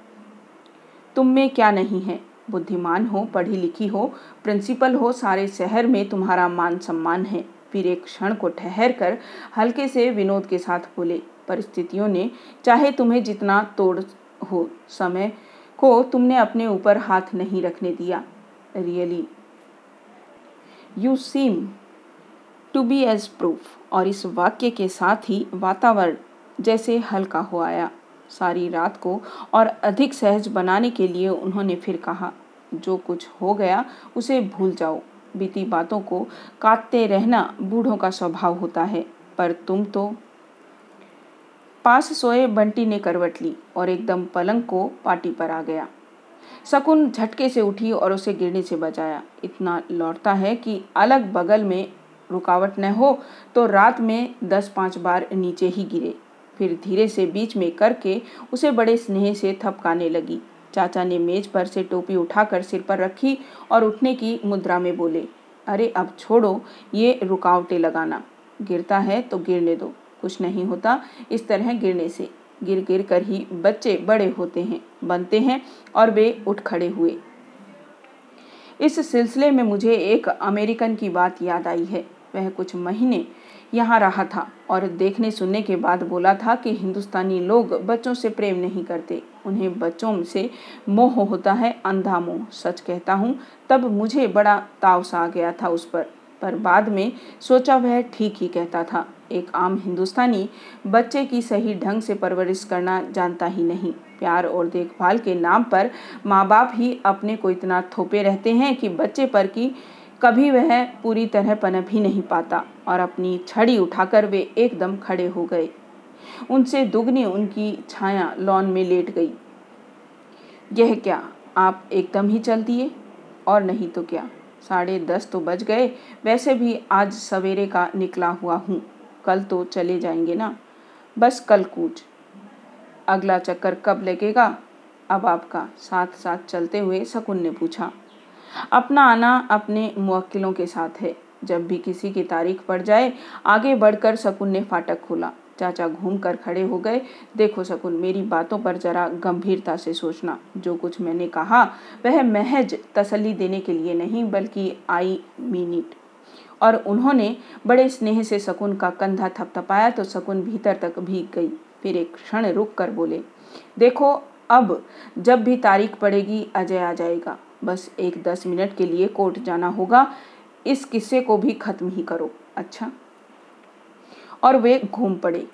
तुम में क्या नहीं है? बुद्धिमान हो, पढ़ी लिखी हो, प्रिंसिपल हो, सारे शहर में तुम्हारा मान सम्मान है। फिर एक क्षण को ठहर कर हल्के से विनोद के साथ बोले परिस्थितियों ने, चाहे तुम्हें जितना तोड़ हो समय को, तुमने अपने ऊपर हाथ नहीं रखने दिया। Really you seem to be age proof और इस वाक्य के साथ ही वातावरण जैसे हल्का हो आया। सारी रात को और अधिक सहज बनाने के लिए उन्होंने फिर कहा, जो कुछ हो गया, उसे भूल जाओ। बीती बातों को काटते रहना बूढ़ों का स्वभाव होता है, पर तुम तो पास सोए बंटी ने करवट ली और एकदम पलंग को पाटी पर आ गया। शकुन झटके से उठी और उसे गिरने से बचाया। इतना लौटता है कि अलग बगल में रुकावट न हो तो रात में दस पाँच बार नीचे ही गिरे। फिर धीरे से बीच में करके उसे बड़े स्नेह से थपकाने लगी। चाचा ने मेज पर से टोपी उठाकर सिर पर रखी और उठने की मुद्रा में बोले, अरे, अब छोड़ो, ये रुकावटें लगाना। गिरता है तो गिरने दो। कुछ नहीं होता। इस तरह गिरने से, गिर गिर कर ही बच्चे बड़े होते हैं, बनते हैं और वे उठ खड़े हुए। इस सिलसिले में मुझे एक अमेरिकन की बात याद आई है। वह कुछ महीने यहाँ रहा था और देखने सुनने के बाद बोला था कि हिंदुस्तानी लोग बच्चों से प्रेम नहीं करते। उन्हें बच्चों से मोह होता है, अंधा मोह, सच कहता हूँ। तब मुझे बड़ा ताव सा आ गया था उस पर। पर बाद में सोचा वह ठीक ही कहता था। एक आम हिंदुस्तानी बच्चे की सही ढंग से परवरिश करना जानता ही नहीं। प्यार और देखभाल के नाम पर माँ बाप ही अपने को इतना थोपे रहते हैं कि बच्चे पर की कभी वह पूरी तरह पनप ही नहीं पाता और अपनी छड़ी उठाकर वे एकदम खड़े हो गए। उनसे दुगनी उनकी छाया लॉन में लेट गई। यह क्या, आप एकदम ही चल दिए? और नहीं तो क्या? साढ़े दस तो बज गए, वैसे भी आज सवेरे का निकला हुआ हूँ। कल तो चले जाएँगे ना। बस कल कूच। अगला चक्कर कब लगेगा? अब आपका साथ साथ चलते हुए शकुन ने पूछा। अपना आना अपने मुवक्किलों के साथ है। जब भी किसी की तारीख पड़ जाए, आगे बढ़कर शकुन ने फाटक खोला। चाचा घूम कर खड़े हो गए। देखो शकुन, मेरी बातों पर जरा गंभीरता से सोचना। जो कुछ मैंने कहा, वह महज तसली देने के लिए नहीं, बल्कि आई मीन इट। और उन्होंने बड़े स्नेह से शकुन का कंधा थपथपाया तो शकुन भीतर तक भीग गई। फिर एक क्षण रुक कर बोले, देखो, अब जब भी तारीख पड़ेगी, अजय आ जाएगा। बस एक दस मिनट के लिए कोर्ट जाना होगा। इस किस्से को भी खत्म ही करो। अच्छा? और वे घूम पड़े।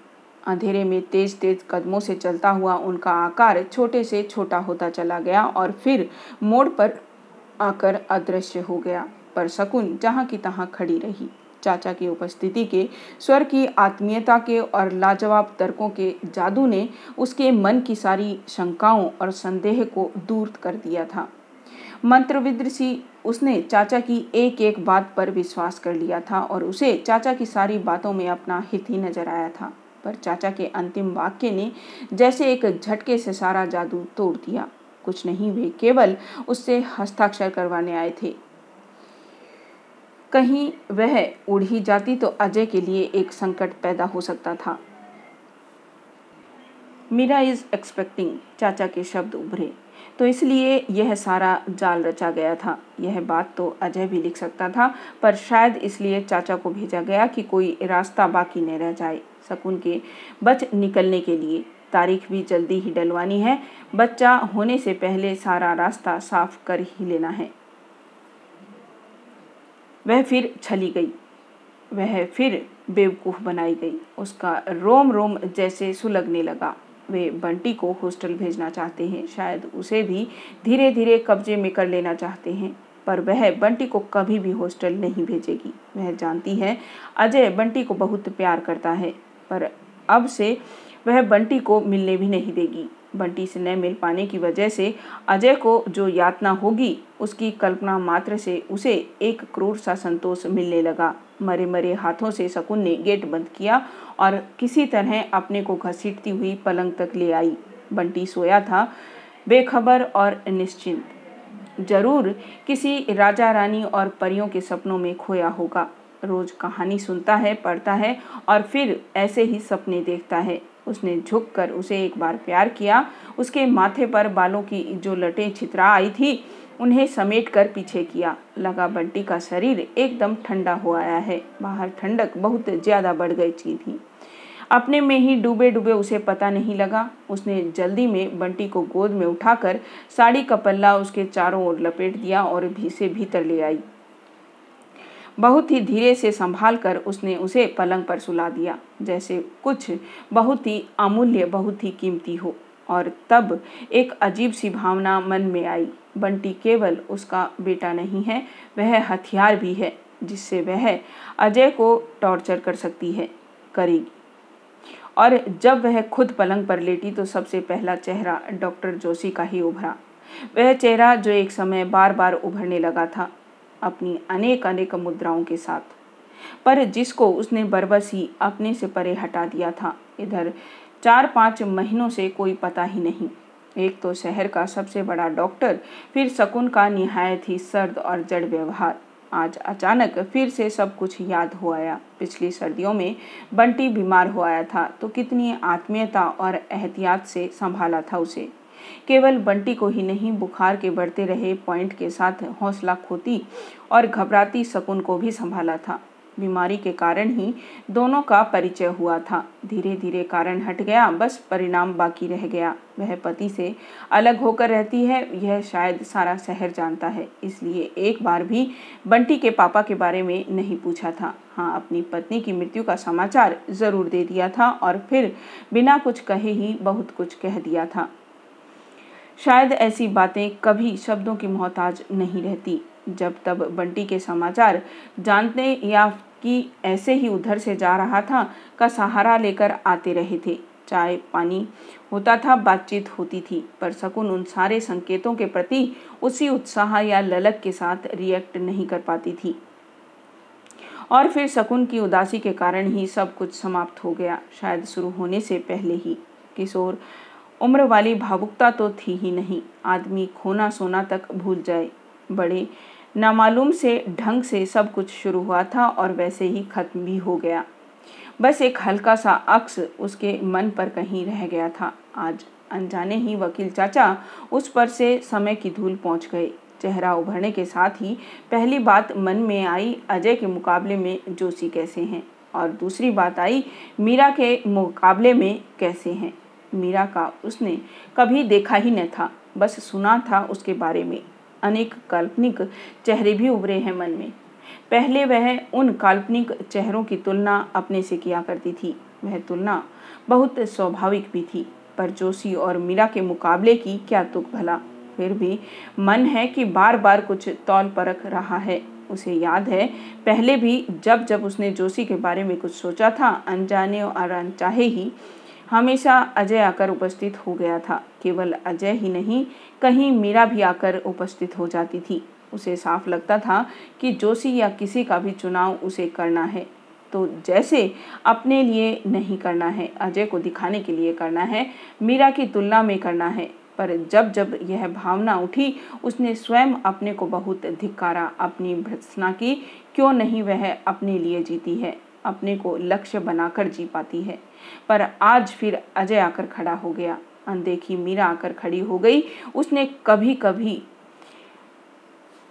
अंधेरे में तेज तेज कदमों से चलता हुआ उनका आकार छोटे से छोटा होता चला गया और फिर मोड़ पर आकर अदृश्य हो गया। पर शकुन जहाँ की तहाँ खड़ी रही। चाचा की उपस्थिति के स्वर की आत्मीयता के और लाजवाब तर्कों के जादू ने उसके मन की सारी शंकाओं और संदेह को दूर कर दिया था। मंत्रविद्र सी उसने चाचा की एक एक बात पर विश्वास कर लिया था और उसे चाचा की सारी बातों में अपना हित ही नज़र आया था। पर चाचा के अंतिम वाक्य ने जैसे एक झटके से सारा जादू तोड़ दिया। कुछ नहीं वे केवल उससे हस्ताक्षर करवाने आए थे। कहीं वह उड़ ही जाती तो अजय के लिए एक संकट पैदा हो सकता था। मीरा इज़ एक्सपेक्टिंग चाचा के शब्द उभरे। तो इसलिए यह सारा जाल रचा गया था। यह बात तो अजय भी लिख सकता था, पर शायद इसलिए चाचा को भेजा गया कि कोई रास्ता बाकी न रह जाए। शकुन के बच निकलने के लिए तारीख भी जल्दी ही डलवानी है। बच्चा होने से पहले सारा रास्ता साफ़ कर ही लेना है। वह फिर छली गई। वह फिर बेवकूफ़ बनाई गई। उसका रोम रोम जैसे सुलगने लगा। वे बंटी को हॉस्टल भेजना चाहते हैं। शायद उसे भी धीरे धीरे कब्जे में कर लेना चाहते हैं। पर वह बंटी को कभी भी हॉस्टल नहीं भेजेगी। वह जानती है, अजय बंटी को बहुत प्यार करता है। पर अब से वह बंटी को मिलने भी नहीं देगी। बंटी से न मिल पाने की वजह से अजय को जो यातना होगी, उसकी कल्पना मात्र से उसे एक क्रूर सा संतोष मिलने लगा। मरे मरे हाथों से शकुन ने गेट बंद किया और किसी तरह अपने को घसीटती हुई पलंग तक ले आई। बंटी सोया था, बेखबर और निश्चिंत। ज़रूर किसी राजा रानी और परियों के सपनों में खोया होगा। रोज कहानी सुनता है, पढ़ता है और फिर ऐसे ही सपने देखता है। उसने झुककर उसे एक बार प्यार किया। उसके माथे पर बालों की जो लटें छितरा आई थी, उन्हें समेट कर पीछे किया। लगा बंटी का शरीर एकदम ठंडा हो आया है। बाहर ठंडक बहुत ज़्यादा बढ़ गई थी। अपने में ही डूबे डूबे उसे पता नहीं लगा। उसने जल्दी में बंटी को गोद में उठाकर साड़ी का पल्ला उसके चारों ओर लपेट दिया और भी से भीतर ले आई। बहुत ही धीरे से संभाल कर उसने उसे पलंग पर सुला दिया। जैसे कुछ बहुत ही अमूल्य, बहुत ही कीमती हो। और तब एक अजीब सी भावना मन में आई। बंटी केवल उसका बेटा नहीं है, वह हथियार भी है, जिससे वह अजय को टॉर्चर कर सकती है, करेगी। और जब वह खुद पलंग पर लेटी तो सबसे पहला चेहरा डॉक्टर जोशी का ही उभरा। वह चेहरा जो एक समय बार बार उभरने लगा था। अपनी अनेक अनेक मुद्राओं के साथ। पर जिसको उसने बरबस ही अपने से परे हटा दिया था। इधर चार पाँच महीनों से कोई पता ही नहीं। एक तो शहर का सबसे बड़ा डॉक्टर, फिर शकुन का निहायत ही सर्द और जड़ व्यवहार। आज अचानक फिर से सब कुछ याद हो आया। पिछली सर्दियों में बंटी बीमार हो आया था तो कितनी आत्मीयता और एहतियात से संभाला था उसे। केवल बंटी को ही नहीं, बुखार के बढ़ते रहे पॉइंट के साथ हौसला खोती और घबराती शकुन को भी संभाला था। बीमारी के कारण ही दोनों का परिचय हुआ था। धीरे धीरे कारण हट गया, बस परिणाम बाकी रह गया। वह पति से अलग होकर रहती है, यह शायद सारा शहर जानता है, इसलिए एक बार भी बंटी के पापा के बारे में नहीं पूछा था। हाँ अपनी पत्नी की मृत्यु का समाचार ज़रूर दे दिया था और फिर बिना कुछ कहे ही बहुत कुछ कह दिया था। शायद ऐसी बातें कभी शब्दों की मोहताज नहीं रहती। जब तब बंटी के समाचार जानते या कि ऐसे ही उधर से जा रहा था, का सहारा लेकर आते रहे थे। चाय पानी होता था, बातचीत होती थी, पर शकुन उन सारे संकेतों के प्रति उसी उत्साह या ललक के साथ रिएक्ट नहीं कर पाती थी। और फिर शकुन की उदासी के कारण ही सब कुछ समाप्त हो गया। शायद शुरू होने से पहले ही किशोर उम्र वाली भावुकता तो थी ही नहीं। आदमी खोना सोना तक भूल जाए। बड़े नामालूम से, ढंग से सब कुछ शुरू हुआ था और वैसे ही खत्म भी हो गया। बस एक हल्का सा अक्स उसके मन पर कहीं रह गया था। आज अनजाने ही वकील चाचा उस पर से समय की धूल पहुँच गए। चेहरा उभरने के साथ ही पहली बात मन में आई अजय के मुकाबले में जोशी कैसे हैं? और दूसरी बात आई मीरा के मुकाबले में कैसे हैं? मीरा का उसने कभी देखा ही न था। बस सुना था उसके बारे में। अनेक काल्पनिक चेहरे भी उभरे हैं मन में। पहले वह उन काल्पनिक चेहरों की तुलना अपने से किया करती थी। वह तुलना बहुत स्वाभाविक भी थी, पर जोशी और मीरा के मुकाबले की क्या तुक भला। फिर भी मन है कि बार बार कुछ तौल परख रहा है। उसे याद है, पहले भी जब जब उसने जोशी के बारे में कुछ सोचा था, अनजाने और अनचाहे ही हमेशा अजय आकर उपस्थित हो गया था। केवल अजय ही नहीं, कहीं मीरा भी आकर उपस्थित हो जाती थी। उसे साफ़ लगता था कि जोशी या किसी का भी चुनाव उसे करना है। तो जैसे अपने लिए नहीं करना है, अजय को दिखाने के लिए करना है, मीरा की तुलना में करना है। पर जब जब यह भावना उठी, उसने स्वयं अपने को बहुत धिक्कारा, अपनी भर्सना की, क्यों नहीं वह अपने लिए जीती है? अपने को लक्ष्य बनाकर जी पाती है। पर आज फिर अजय आकर खड़ा हो गया। अनदेखी मीरा आकर खड़ी हो गई। उसने कभी कभी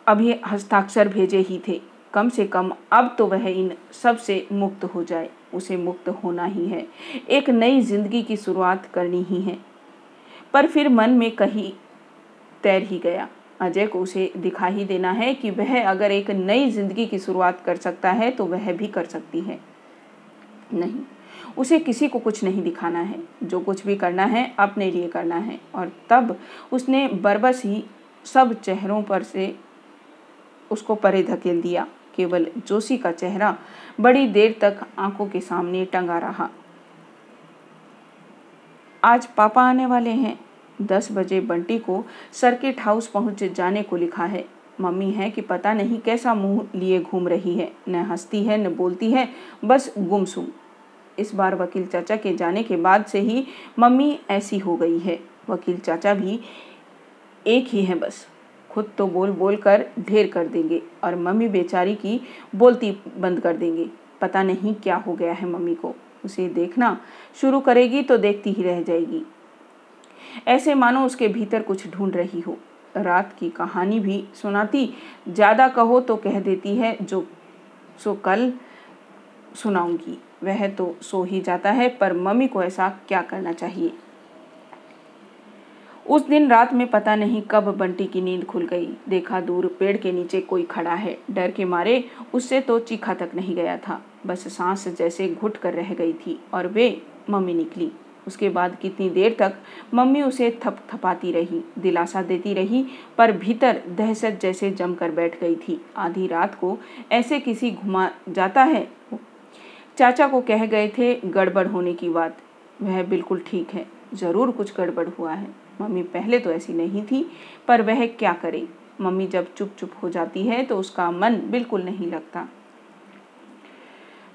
अभी हस्ताक्षर भेजे ही थे। कम से कम अब तो वह इन सबसे मुक्त हो जाए। उसे मुक्त होना ही है। एक नई ज़िंदगी की शुरुआत करनी ही है। पर फिर मन में कहीं तैर ही गया। अजय को उसे दिखा ही देना है कि वह अगर एक नई ज़िंदगी की शुरुआत कर सकता है तो वह भी कर सकती है। नहीं, उसे किसी को कुछ नहीं दिखाना है। जो कुछ भी करना है, अपने लिए करना है। और तब उसने बरबस ही सब चेहरों पर से उसको परे धकेल दिया। केवल जोशी का चेहरा बड़ी देर तक आँखों के सामने टंगा रहा। आज पापा आने वाले हैं। दस बजे बंटी को सर्किट हाउस पहुँच जाने को लिखा है। मम्मी है कि पता नहीं कैसा मुँह लिए घूम रही है। न हंसती है, न बोलती है, बस गुमसुम। इस बार वकील चाचा के जाने के बाद से ही मम्मी ऐसी हो गई है। वकील चाचा भी एक ही हैं बस। खुद तो बोल बोल कर ढेर कर देंगे और मम्मी बेचारी की बोलती बंद कर देंगे। पता नहीं क्या हो गया है मम्मी को। उसे देखना शुरू करेगी तो देखती ही रह जाएगी। ऐसे मानो उसके भीतर कुछ ढूंढ रही हो। रात की कहानी भी सुनाती, ज़्यादा कहो तो कह देती है, जो, सो कल सुनाऊँगी। वह तो सो ही जाता है, पर मम्मी को ऐसा क्या करना चाहिए? उस दिन रात में पता नहीं कब बंटी की नींद खुल गई। देखा दूर पेड़ के नीचे कोई खड़ा है। डर के मारे उससे तो चीखा तक नहीं गया था। बस सांस जैसे घुट कर रह गई थी और वे मम्मी निकली। उसके बाद कितनी देर तक मम्मी उसे थप थपाती रही, दिलासा देती रही, पर भीतर दहशत जैसे जमकर बैठ गई थी। आधी रात को ऐसे किसी घुमा जाता है? चाचा को कह गए थे, गड़बड़ होने की बात, वह बिल्कुल ठीक है, ज़रूर कुछ गड़बड़ हुआ है। मम्मी पहले तो ऐसी नहीं थी, पर वह क्या करे? मम्मी जब चुप चुप हो जाती है तो उसका मन बिल्कुल नहीं लगता।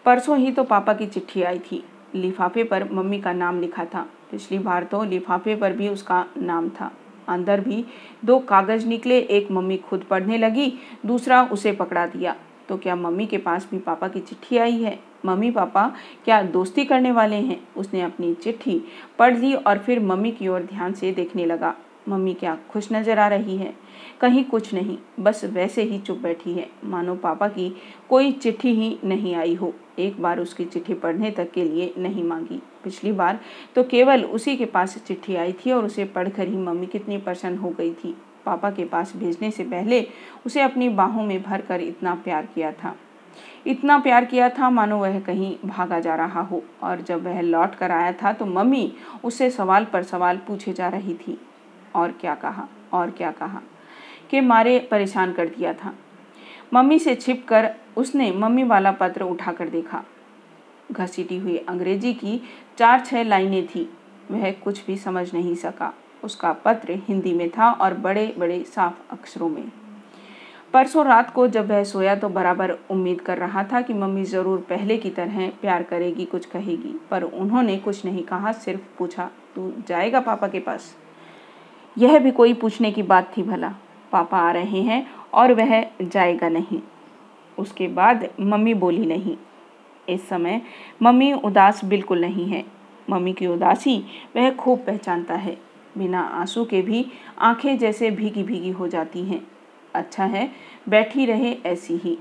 परसों ही तो पापा की चिट्ठी आई थी। लिफाफे पर मम्मी का नाम लिखा था। पिछली बार तो लिफाफे पर भी उसका नाम था। अंदर भी दो कागज़ निकले, एक मम्मी खुद पढ़ने लगी, दूसरा उसे पकड़ा दिया। तो क्या मम्मी के पास भी पापा की चिट्ठी आई है? मम्मी, पापा, क्या दोस्ती करने वाले हैं? उसने अपनी चिट्ठी पढ़ ली और फिर मम्मी की ओर ध्यान से देखने लगा। मम्मी क्या खुश नज़र आ रही है? कहीं कुछ नहीं, बस वैसे ही चुप बैठी है। मानो पापा की कोई चिट्ठी ही नहीं आई हो। एक बार उसकी चिट्ठी पढ़ने तक के लिए नहीं मांगी। पिछली बार तो केवल उसी के पास चिट्ठी आई थी और उसे पढ़कर ही मम्मी कितनी प्रसन्न हो गई थी। पापा के पास भेजने से पहले उसे अपनी बाहों में भर कर इतना प्यार किया था। इतना प्यार किया था मानो वह कहीं भागा जा रहा हो और जब वह लौट कर आया था तो मम्मी उससे सवाल पर सवाल पूछे जा रही थी। और क्या कहा? और क्या कहा? के मारे परेशान कर दिया था। मम्मी से छिप कर उसने मम्मी वाला पत्र उठाकर देखा। घसीटी हुई अंग्रेज़ी की चार छह लाइनें थी। वह कुछ भी समझ नहीं सका। उसका पत्र हिंदी में था और बड़े बड़े साफ़ अक्षरों में। परसों रात को जब वह सोया तो बराबर उम्मीद कर रहा था कि मम्मी ज़रूर पहले की तरह प्यार करेगी, कुछ कहेगी। पर उन्होंने कुछ नहीं कहा, सिर्फ़ पूछा, तू जाएगा पापा के पास? यह भी कोई पूछने की बात थी भला। पापा आ रहे हैं और वह जाएगा नहीं। उसके बाद मम्मी बोली, नहीं, इस समय मम्मी उदास बिल्कुल नहीं है। मम्मी की उदासी वह खूब पहचानता है। बिना आँसू के भी आँखें जैसे भीगी भीगी हो जाती हैं। अच्छा है, बैठी रहे ऐसी ही।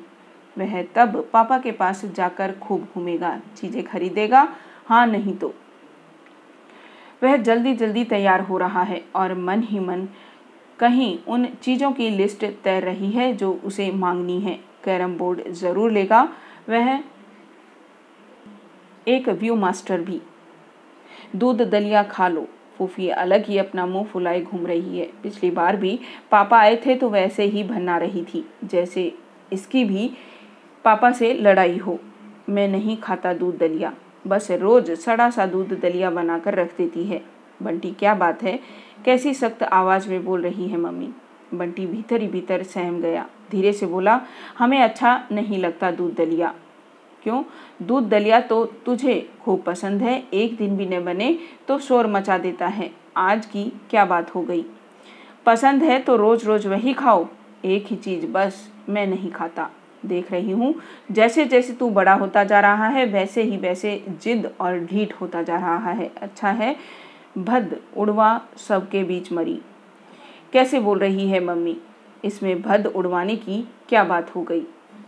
वह तब पापा के पास जाकर खूब घूमेगा, चीज़ें खरीदेगा। हाँ नहीं तो। वह जल्दी जल्दी तैयार हो रहा है और मन ही मन कहीं उन चीज़ों की लिस्ट तैर रही है जो उसे मांगनी है। कैरम बोर्ड ज़रूर लेगा। वह एक व्यू मास्टर भी। दूध दलिया खा लो। फूफी अलग ही अपना मुँह फुलाए घूम रही है। पिछली बार भी पापा आए थे तो वैसे ही भन्ना रही थी। जैसे इसकी भी पापा से लड़ाई हो। मैं नहीं खाता दूध दलिया। बस रोज सड़ा सा दूध दलिया बनाकर रख देती है। बंटी, क्या बात है? कैसी सख्त आवाज़ में बोल रही है मम्मी? बंटी भीतर ही भीतर सहम गया। धीरे से बोला, हमें अच्छा नहीं लगता दूध दलिया। क्यों? दूध दलिया तो तुझे खूब पसंद है। एक दिन भी न बने तो शोर मचा देता है। आज की क्या बात हो गई? पसंद है तो रोज रोज वही खाओ। एक ही चीज़ बस, मैं नहीं खाता। देख रही हूँ, जैसे जैसे तू बड़ा होता जा रहा है, वैसे ही वैसे जिद और ढीठ होता जा रहा है। अच्छा है भद उड़वा सबके बीच मरी। कैसे बोल रही है मम्मी? इसमें भद उड़वाने की क्या बात हो गई?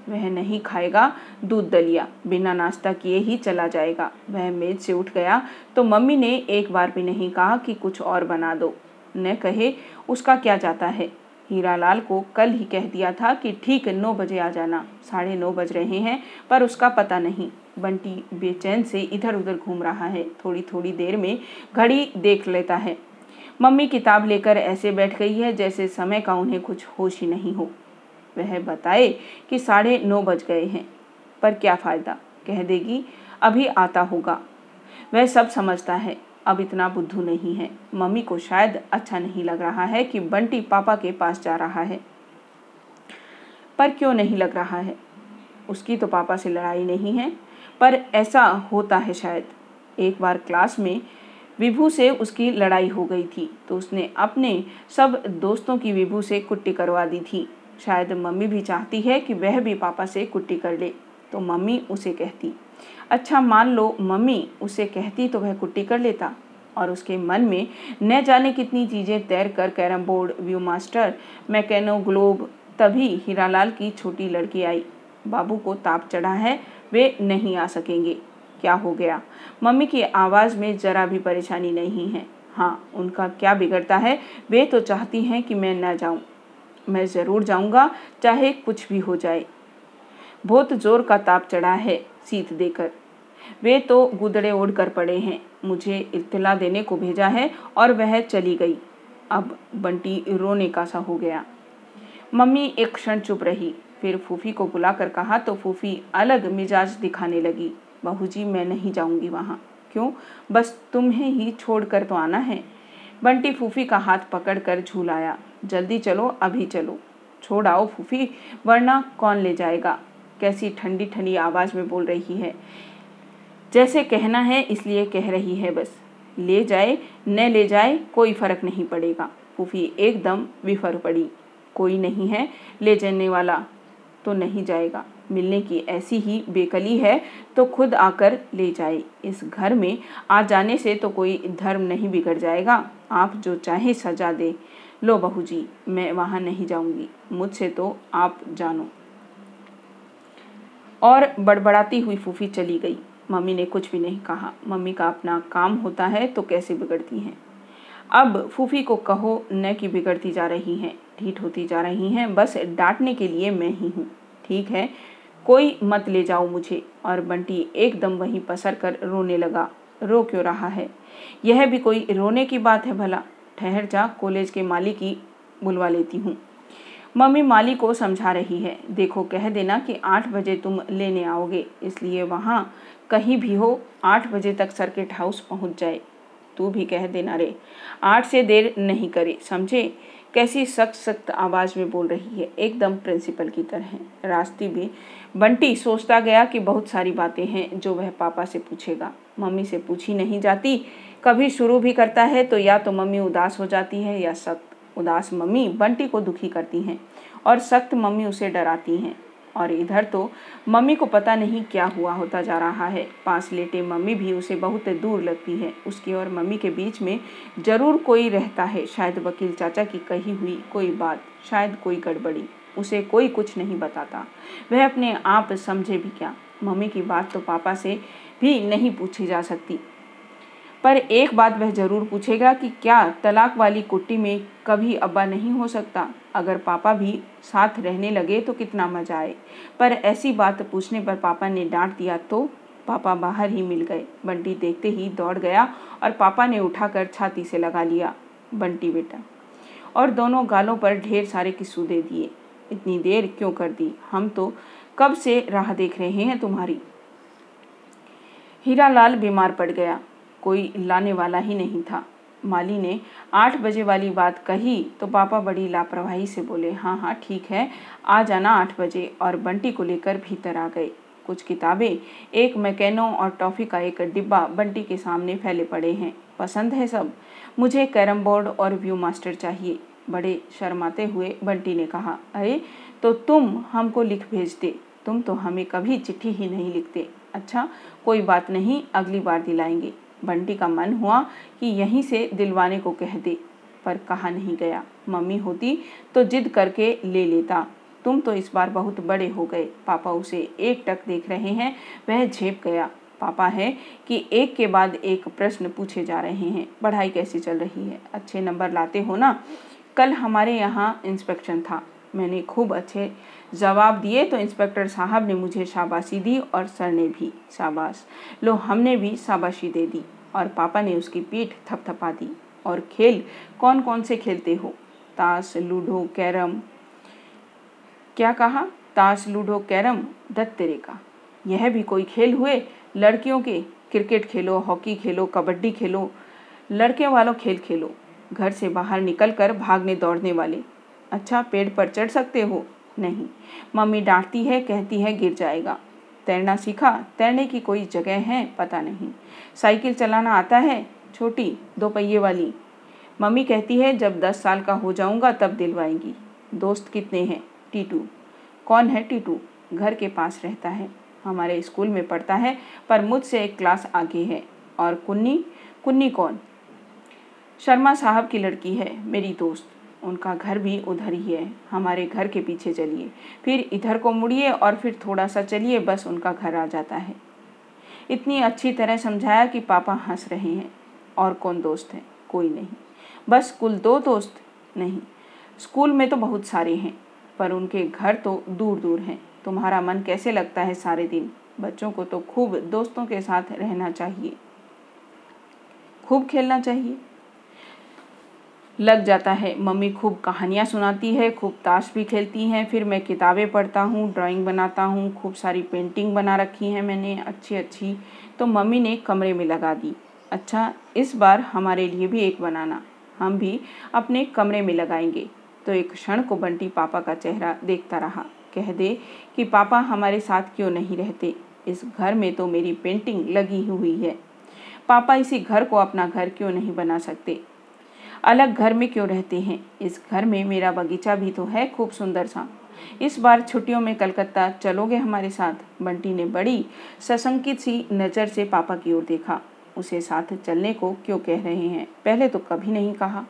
वह नहीं खाएगा दूध दलिया, बिना नाश्ता किए ही चला जाएगा। वह मेज से उठ गया तो मम्मी ने एक बार भी नहीं कहा कि कुछ और बना दो। न कहे, उसका क्या जाता है? हीरालाल को कल ही कह दिया था कि ठीक नौ बजे आ जाना। साढ़े नौ बज रहे हैं, पर उसका पता नहीं। बंटी बेचैन से इधर उधर घूम रहा है। थोड़ी थोड़ी देर में घड़ी देख लेता है। मम्मी किताब लेकर ऐसे बैठ गई है, जैसे समय का उन्हें कुछ होश ही नहीं हो। वह बताए कि साढ़े नौ बज गए हैं, पर क्या फ़ायदा? कह देगी, अभी आता होगा। वह सब समझता है। अब इतना बुद्धू नहीं है। मम्मी को शायद अच्छा नहीं लग रहा है कि बंटी पापा के पास जा रहा है। पर क्यों नहीं लग रहा है? उसकी तो पापा से लड़ाई नहीं है, पर ऐसा होता है शायद। एक बार क्लास में विभू से उसकी लड़ाई हो गई थी तो उसने अपने सब दोस्तों की विभू से कुट्टी करवा दी थी। शायद मम्मी भी चाहती है कि वह भी पापा से कुट्टी कर ले तो मम्मी उसे कहती। अच्छा मान लो, मम्मी उसे कहती तो वह कुट्टी कर लेता। और उसके मन में, न जाने कितनी चीज़ें तैर कर, carrom board, view master, meccano, globe, तभी हीरालाल की छोटी लड़की आई। बाबू को ताप चढ़ा है, वे नहीं आ सकेंगे। क्या हो गया? मम्मी की आवाज़ में ज़रा भी परेशानी नहीं है। हाँ उनका क्या बिगड़ता है, वे तो चाहती हैं कि मैं न जाऊँ। मैं ज़रूर जाऊँगा, चाहे कुछ भी हो जाए। बहुत ज़ोर का ताप चढ़ा है सीत देकर। वे तो गुदड़े ओढ़ कर पड़े हैं। मुझे इत्तला देने को भेजा है और वह चली गई। अब बंटी रोने का सा हो गया। मम्मी एक क्षण चुप रही। फिर फूफी को बुलाकर कहा तो फूफी अलग मिजाज दिखाने लगी। बहू जी मैं नहीं जाऊँगी वहाँ। क्यों? बस तुम्हें ही छोड़ कर तो आना है। बंटी फूफी का हाथ पकड़ कर झूलाया जल्दी चलो, अभी चलो। छोड़ आओ फूफी, वरना कौन ले जाएगा? कैसी ठंडी ठंडी आवाज़ में बोल रही है। जैसे कहना है, इसलिए कह रही है बस। ले जाए, न ले जाए, कोई फ़र्क नहीं पड़ेगा। फूफी एकदम विफर पड़ी। कोई नहीं है, ले जाने वाला तो नहीं जाएगा। मिलने की ऐसी ही बेकली है तो खुद आकर ले जाए। इस घर में आ जाने से तो कोई धर्म नहीं बिगड़ जाएगा। आप जो चाहे सजा दे। लो बहू जी मैं वहाँ नहीं जाऊँगी। मुझसे तो आप जानो। और बड़बड़ाती हुई फूफी चली गई। मम्मी ने कुछ भी नहीं कहा। मम्मी का अपना काम होता है तो कैसे बिगड़ती हैं? अब फूफी को कहो न कि बिगड़ती जा रही हैं, ढीठ होती जा रही हैं, बस डांटने के लिए मैं ही हूँ। ठीक है? कोई मत ले जाओ मुझे। और बंटी एकदम वहीं पसर कर रोने लगा। रो क्यों रहा है? यह भी कोई रोने की बात है भला। ठहर जा, कॉलेज के माली की बुलवा लेती हूँ। मम्मी माली को समझा रही है। देखो, कह देना कि आठ बजे तुम लेने आओगे, इसलिए वहाँ कहीं भी हो, आठ बजे तक सर्किट हाउस पहुँच जाए। तू भी कह देना रे, आठ से देर नहीं करे, समझे? कैसी सख्त सख्त आवाज़ में बोल रही है, एकदम प्रिंसिपल की तरह। रास्ते भी बंटी सोचता गया कि बहुत सारी बातें हैं जो वह पापा से पूछेगा। मम्मी से पूछी नहीं जाती, कभी शुरू भी करता है तो या तो मम्मी उदास हो जाती है या सख्त, उदास मम्मी बंटी को दुखी करती हैं और सख्त मम्मी उसे डराती हैं। और इधर तो मम्मी को पता नहीं क्या हुआ होता जा रहा है। पास लेटे मम्मी भी उसे बहुत दूर लगती है। उसकी और मम्मी के बीच में ज़रूर कोई रहता है। शायद वकील चाचा की कही हुई कोई बात, शायद कोई गड़बड़ी, उसे कोई कुछ नहीं बताता। वह अपने आप समझे भी क्या? मम्मी की बात तो पापा से भी नहीं पूछी जा सकती। पर एक बात वह ज़रूर पूछेगा कि क्या तलाक वाली कुट्टी में कभी अब्बा नहीं हो सकता? अगर पापा भी साथ रहने लगे तो कितना मज़ा आए। पर ऐसी बात पूछने पर पापा ने डांट दिया तो पापा बाहर ही मिल गए। बंटी देखते ही दौड़ गया और पापा ने उठाकर छाती से लगा लिया, बंटी बेटा। और दोनों गालों पर ढेर सारे किस्सू दे दिए। इतनी देर क्यों कर दी? हम तो कब से राह देख रहे हैं तुम्हारी? हीरा लाल बीमार पड़ गया। कोई लाने वाला ही नहीं था। माली ने आठ बजे वाली बात कही तो पापा बड़ी लापरवाही से बोले हाँ हाँ ठीक है, आ जाना आठ बजे। और बंटी को लेकर भीतर आ गए। कुछ किताबें, एक मैकेनो और टॉफ़ी का एक डिब्बा बंटी के सामने फैले पड़े हैं। पसंद है सब, मुझे कैरम बोर्ड और व्यू मास्टर चाहिए। बड़े शर्माते हुए बंटी ने कहा, अरे तो तुम हमको लिख भेज दे। तुम तो हमें कभी चिट्ठी ही नहीं लिखते। अच्छा कोई बात नहीं, अगली बार दिलाएँगे। बंटी का मन हुआ कि यहीं से दिलवाने को कह दे, पर कहा नहीं गया। मम्मी होती तो जिद करके ले लेता। तुम तो इस बार बहुत बड़े हो गए। पापा उसे एक टक देख रहे हैं, वह झेप गया। पापा है कि एक के बाद एक प्रश्न पूछे जा रहे हैं। पढ़ाई कैसी चल रही है? अच्छे नंबर लाते हो ना? कल हमारे यहाँ इंस्पेक्शन था। मैंने खूब अच्छे जवाब दिए तो इंस्पेक्टर साहब ने मुझे शाबाशी दी और सर ने भी शाबाश। लो, हमने भी शाबाशी दे दी और पापा ने उसकी पीठ थपथपा दी। और खेल कौन कौन से खेलते हो? ताश, लूडो, कैरम। क्या कहा? ताश, लूडो, कैरम, दत्त तेरे का। यह भी कोई खेल हुए? लड़कियों के क्रिकेट खेलो, हॉकी खेलो, कबड्डी खेलो लड़के वालों खेल खेलो। घर से बाहर निकलकर भागने दौड़ने वाले। अच्छा पेड़ पर चढ़ सकते हो? नहीं। मम्मी डांटती है, कहती है, गिर जाएगा। तैरना सीखा, तैरने की कोई जगह है, पता नहीं। साइकिल चलाना आता है, छोटी, दो पहिए वाली। मम्मी कहती है, जब दस साल का हो जाऊँगा, तब दिलवाएँगी। दोस्त कितने हैं? टीटू। कौन है टीटू? घर के पास रहता है। हमारे स्कूल में पढ़ता है, पर मुझसे एक क्लास आगे है। और कुन्नी? कुन्नी कौन? शर्मा साहब की लड़की है, मेरी दोस्त। उनका घर भी उधर ही है। हमारे घर के पीछे चलिए। फिर इधर को मुड़िए और फिर थोड़ा सा चलिए, बस उनका घर आ जाता है। इतनी अच्छी तरह समझाया कि पापा हंस रहे हैं और कौन दोस्त है? कोई नहीं। बस कुल दो दोस्त नहीं। स्कूल में तो बहुत सारे हैं, पर उनके घर तो दूर दूर हैं। तुम्हारा मन कैसे लगता है सारे दिन? बच्चों को तो खूब दोस्तों के साथ रहना चाहिए। खूब खेलना चाहिए। लग जाता है। मम्मी खूब कहानियाँ सुनाती है, खूब ताश भी खेलती हैं, फिर मैं किताबें पढ़ता हूँ, ड्राइंग बनाता हूँ, खूब सारी पेंटिंग बना रखी हैं मैंने अच्छी अच्छी तो मम्मी ने कमरे में लगा दी। अच्छा इस बार हमारे लिए भी एक बनाना। हम भी अपने कमरे में लगाएँगे। तो एक क्षण को बंटी पापा का चेहरा देखता रहा। कह दे कि, पापा, हमारे साथ क्यों नहीं रहते? इस घर में तो मेरी पेंटिंग लगी हुई है। पापा इसी घर को अपना घर क्यों नहीं बना सकते? अलग घर में क्यों रहते हैं? इस घर में मेरा बगीचा भी तो है खूब सुंदर सा। इस बार छुट्टियों में कलकत्ता चलोगे हमारे साथ? बंटी ने बड़ी सशंकित सी नज़र से पापा की ओर देखा। उसे साथ चलने को क्यों कह रहे हैं? पहले तो कभी नहीं कहा।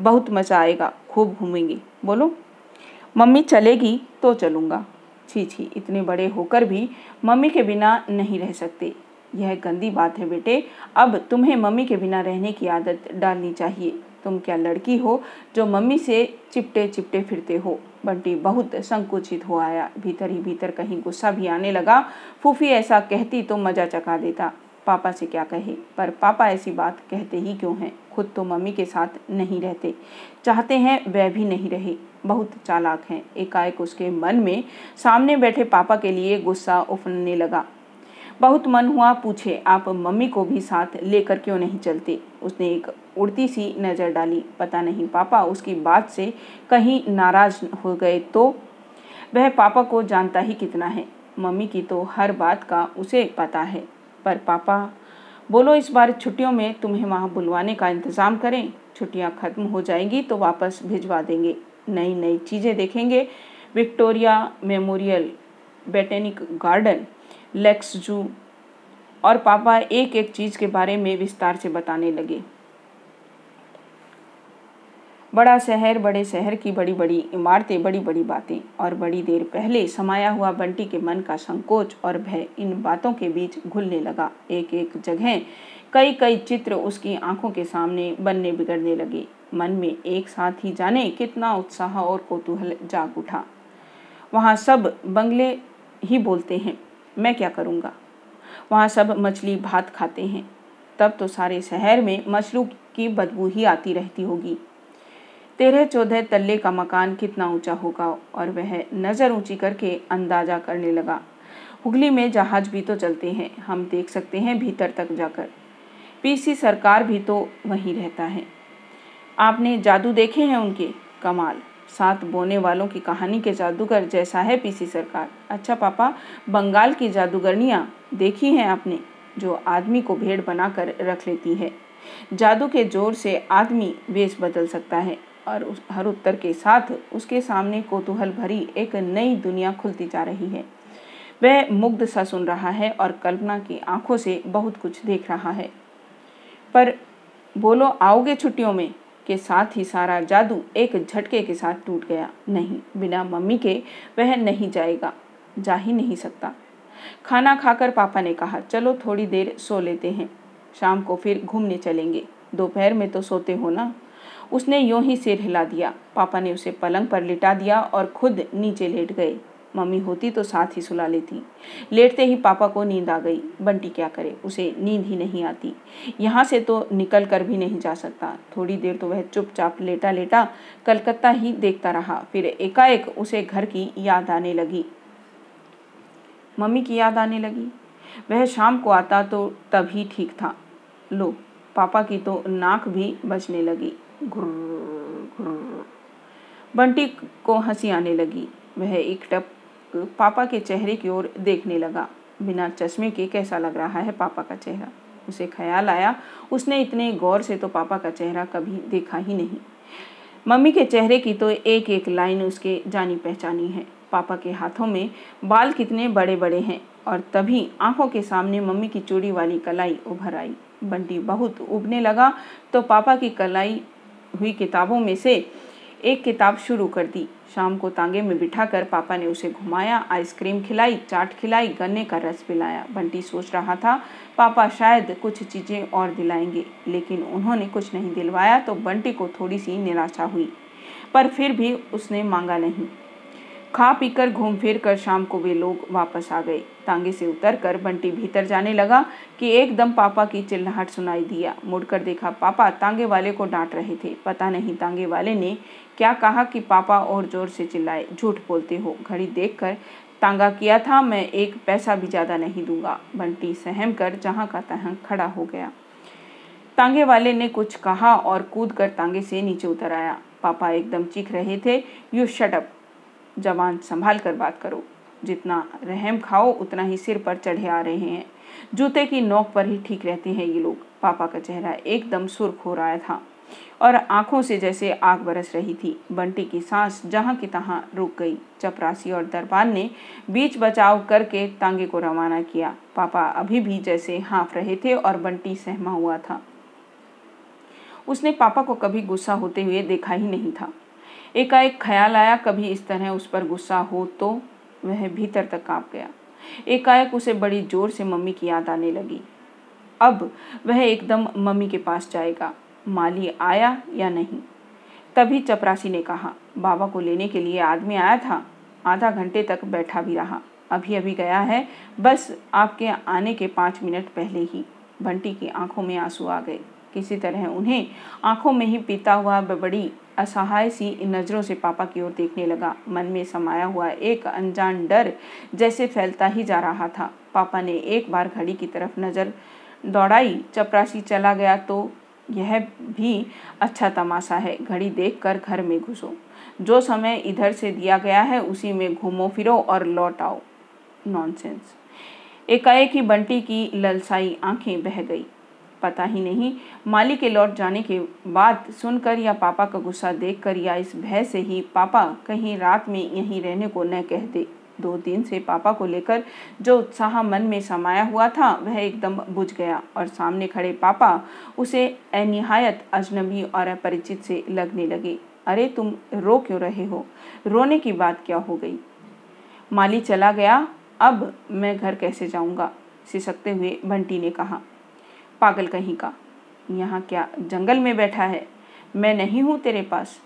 बहुत मज़ा आएगा, खूब घूमेंगे। बोलो, मम्मी चलेगी तो चलूँगा। छी छी, इतने बड़े होकर भी मम्मी के बिना नहीं रह सकते। यह गंदी बात है बेटे। अब तुम्हें मम्मी के बिना रहने की आदत डालनी चाहिए। तुम क्या लड़की हो जो मम्मी से चिपटे चिपटे फिरते हो? बंटी बहुत संकुचित हो आया। भीतर ही भीतर कहीं गुस्सा भी आने लगा। फूफी ऐसा कहती तो मज़ा चका देता। पापा से क्या कहे? पर पापा ऐसी बात कहते ही क्यों हैं? खुद तो मम्मी के साथ नहीं रहते। चाहते हैं वह भी नहीं रहे। बहुत चालाक हैं। एकाएक उसके मन में सामने बैठे पापा के लिए गुस्सा उफनने लगा। बहुत मन हुआ पूछे, आप मम्मी को भी साथ लेकर क्यों नहीं चलते? उसने एक उड़ती सी नज़र डाली। पता नहीं पापा, उसकी बात से कहीं नाराज़ हो गए तो? वह पापा को जानता ही कितना है। मम्मी की तो हर बात का उसे पता है। पर पापा, बोलो इस बार छुट्टियों में तुम्हें वहाँ बुलवाने का इंतज़ाम करें। छुट्टियाँ ख़त्म हो जाएँगी तो वापस भिजवा देंगे। नई नई चीज़ें देखेंगे। Victoria Memorial, botanic garden. Lakes zoo और पापा एक एक चीज़ के बारे में विस्तार से बताने लगे। बड़ा शहर, बड़े शहर की बड़ी बड़ी इमारतें बड़ी बड़ी बातें और बड़ी देर पहले समाया हुआ बंटी के मन का संकोच और भय इन बातों के बीच घुलने लगा। एक एक जगह कई कई चित्र उसकी आँखों के सामने बनने बिगड़ने लगे। मन में एक साथ ही जाने कितना उत्साह और कौतूहल जाग उठा। वहाँ सब बंगले ही बोलते हैं। मैं क्या करूँगा? वहाँ सब मछली भात खाते हैं। तब तो सारे शहर में मछलू की बदबू ही आती रहती होगी। तेरह चौदह तल्ले का मकान कितना ऊँचा होगा? और वह नज़र ऊँची करके अंदाज़ा करने लगा। हुगली में जहाज़ भी तो चलते हैं। हम देख सकते हैं भीतर तक जाकर। पीसी सरकार भी तो वहीं रहता है। आपने जादू देखे हैं उनके? कमाल! सात बोने वालों की कहानी के जादूगर जैसा है पीसी सरकार। अच्छा पापा, बंगाल की जादूगरनियाँ देखी हैं आपने, जो आदमी को भेड़ बनाकर रख लेती है। जादू के ज़ोर से आदमी वेश बदल सकता है और उस, हर उत्तर के साथ उसके सामने कोतूहल भरी एक नई दुनिया खुलती जा रही है। वह मुग्ध सा सुन रहा है और कल्पना की आँखों से बहुत कुछ देख रहा है। पर बोलो, आओगे छुट्टियों में? के साथ ही सारा जादू एक झटके के साथ टूट गया। नहीं, बिना मम्मी के वह नहीं जाएगा, जा ही नहीं सकता। खाना खाकर पापा ने कहा, चलो थोड़ी देर सो लेते हैं। शाम को फिर घूमने चलेंगे। दोपहर में तो सोते हो ना? उसने यूँ ही सिर हिला दिया। पापा ने उसे पलंग पर लिटा दिया और खुद नीचे लेट गए। मम्मी होती तो साथ ही सुला लेती। लेटते ही पापा को नींद आ गई। बंटी क्या करे? उसे नींद ही नहीं आती। यहाँ से तो निकल कर भी नहीं जा सकता। थोड़ी देर तो वह चुपचाप लेटा लेटा कलकत्ता ही देखता रहा। फिर एकाएक उसे घर की याद आने लगी। मम्मी की याद आने लगी। वह शाम को आता तो तभी ठीक था। लो, पापा की तो नाक भी बचने लगी। बंटी को हँसी आने लगी। वह एक टप पापा के चेहरे की ओर देखने लगा। बिना चश्मे के कैसा लग रहा है पापा का चेहरा? उसे ख्याल आया, उसने इतने गौर से तो पापा का चेहरा कभी देखा ही नहीं। मम्मी के चेहरे की तो एक एक लाइन उसके जानी पहचानी है। पापा के हाथों में बाल कितने बड़े बड़े हैं और तभी आँखों के सामने मम्मी की चूड़ी वाली कलाई उभर आई। बंटी बहुत उबने लगा तो पापा की कलाई हुई किताबों में से एक किताब शुरू कर दी। शाम को तांगे में बिठाकर पापा ने उसे घुमाया, आइसक्रीम खिलाई, चाट खिलाई, गन्ने का रस पिलाया। बंटी सोच रहा था, पापा शायद कुछ चीज़ें और दिलाएँगे, लेकिन उन्होंने कुछ नहीं दिलवाया तो बंटी को थोड़ी सी निराशा हुई। पर फिर भी उसने मांगा नहीं। खा पीकर घूम फिर कर शाम को वे लोग वापस आ गए। तांगे से उतरकर बंटी भीतर जाने लगा कि एकदम पापा की चिल्लाहट सुनाई दिया। मुड़कर देखा पापा तांगे वाले को डांट रहे थे। पता नहीं तांगे वाले ने क्या कहा कि पापा और ज़ोर से चिल्लाए, झूठ बोलते हो। घड़ी देखकर तांगा किया था, मैं एक पैसा भी ज़्यादा नहीं दूँगा, बंटी सहम कर जहाँ का तहाँ खड़ा हो गया। तांगे वाले ने कुछ कहा और कूद कर तांगे से नीचे उतर आया। पापा एकदम चीख रहे थे यू शटअप जवान, संभाल कर बात करो। जितना रहम खाओ, उतना ही सिर पर चढ़े आ रहे हैं। जूते की नोक पर ही ठीक रहते हैं ये लोग। पापा का चेहरा एकदम सुर्ख हो रहा था। और आँखों से जैसे आग बरस रही थी। बंटी की सांस जहाँ की तहां रुक गई। चपरासी और दरबान ने बीच बचाव करके तांगे को रवाना किया। पापा अभी भी जैसे हाँफ रहे थे और बंटी सहमा हुआ था। उसने पापा को कभी गुस्सा होते हुए देखा ही नहीं था। एकाएक ख्याल आया, कभी इस तरह उस पर गुस्सा हो तो वह भीतर तक काँप गया। एकाएक उसे बड़ी ज़ोर से मम्मी की याद आने लगी। अब वह एकदम मम्मी के पास जाएगा। माली आया या नहीं? तभी चपरासी ने कहा, बाबा को लेने के लिए आदमी आया था, आधा घंटे तक बैठा भी रहा। अभी अभी गया है, बस आपके आने के पाँच मिनट पहले ही। बंटी की आँखों में आँसू आ गए। किसी तरह उन्हें आँखों में ही पीता हुआ बड़ी असहाय सी नज़रों से पापा की ओर देखने लगा। मन में समाया हुआ एक अनजान डर जैसे फैलता ही जा रहा था। पापा ने एक बार घड़ी की तरफ़ नज़र दौड़ाई। चपरासी चला गया तो यह भी अच्छा तमाशा है। घड़ी देखकर घर में घुसो। जो समय इधर से दिया गया है, उसी में घूमो फिरो और लौट आओ। नॉनसेंस एकाएक ही बंटी की ललसाई आँखें बह गई। पता ही नहीं माली के लौट जाने के बाद सुनकर या पापा का गुस्सा देखकर या इस भय से ही पापा कहीं रात में यहीं रहने को न कहते दो। दिन से पापा को लेकर जो उत्साह मन में समाया हुआ था, वह एकदम बुझ गया और सामने खड़े पापा उसे अनिहायत अजनबी और अपरिचित से लगने लगे। अरे, तुम रो क्यों रहे हो? रोने की बात क्या हो गई? माली चला गया। अब मैं घर कैसे जाऊँगा? सिसकते हुए बंटी ने कहा। पागल कहीं का? यहाँ क्या जंगल में बैठा है? मैं नहीं हूँ तेरे पास।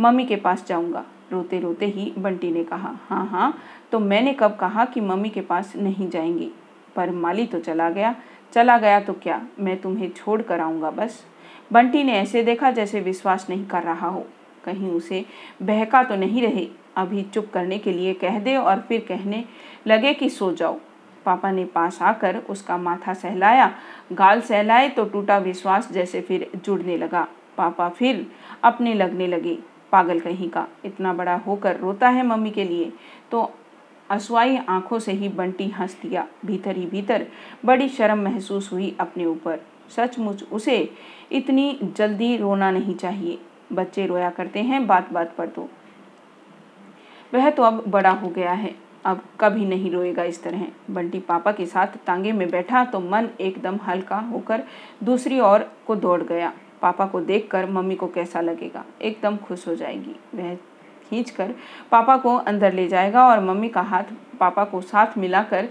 मम्मी के पास जाऊँगा। रोते रोते ही बंटी ने कहा हाँ हाँ तो मैंने कब कहा कि मम्मी के पास नहीं जाएँगी? पर माली तो चला गया। चला गया तो क्या? मैं तुम्हें छोड़ कर आऊँगा बस। बंटी ने ऐसे देखा जैसे विश्वास नहीं कर रहा हो। कहीं उसे बहका तो नहीं रहे। अभी चुप करने के लिए कह दे और फिर कहने लगे कि सो जाओ। पापा ने पास आकर उसका माथा सहलाया। गाल सहलाए तो टूटा विश्वास जैसे फिर जुड़ने लगा। पापा फिर अपने लगने लगे। पागल कहीं का, इतना बड़ा होकर रोता है मम्मी के लिए। तो असुआई आँखों से ही बंटी हंस दिया। भीतर ही भीतर बड़ी शर्म महसूस हुई अपने ऊपर। सचमुच उसे इतनी जल्दी रोना नहीं चाहिए। बच्चे रोया करते हैं बात बात पर तो। वह तो अब बड़ा हो गया है। अब कभी नहीं रोएगा इस तरह। बंटी पापा के साथ तांगे में बैठा तो मन एकदम हल्का होकर दूसरी ओर को दौड़ गया। पापा को देखकर मम्मी को कैसा लगेगा? एकदम खुश हो जाएगी। वह खींच कर पापा को अंदर ले जाएगा और मम्मी का हाथ पापा को साथ मिलाकर,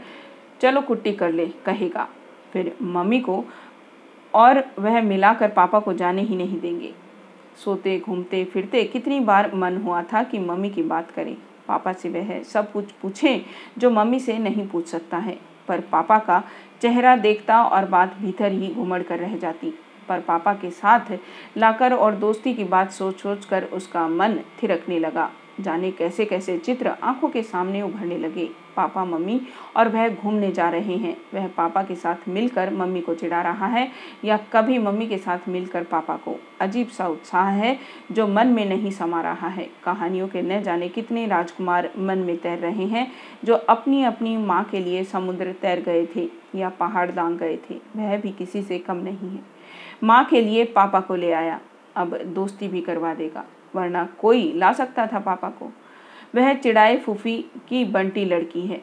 चलो कुट्टी कर ले, कहेगा। फिर मम्मी को और वह मिलाकर पापा को जाने ही नहीं देंगे। सोते, घूमते, फिरते कितनी बार मन हुआ था कि मम्मी की बात करें। पापा से वह सब कुछ पूछे जो मम्मी से नहीं पूछ सकता है। पर पापा का चेहरा देखता और बात भीतर ही घुमड़ कर रह जाती। पर पापा के साथ लाकर और दोस्ती की बात सोच सोच कर उसका मन थिरकने लगा। जाने कैसे कैसे चित्र आँखों के सामने उभरने लगे। पापा, मम्मी और वह घूमने जा रहे हैं। वह पापा के साथ मिलकर मम्मी को चिढ़ा रहा है या कभी मम्मी के साथ मिलकर पापा को? अजीब सा उत्साह है जो मन में नहीं समा रहा है। कहानियों के न जाने कितने राजकुमार मन में तैर रहे हैं जो अपनी अपनी माँ के लिए समुद्र तैर गए थे या पहाड़ दांग गए थे। वह भी किसी से कम नहीं है। माँ के लिए पापा को ले आया। अब दोस्ती भी करवा देगा, वरना कोई ला सकता था पापा को। वह चिड़ाए फूफी की बंटी लड़की है।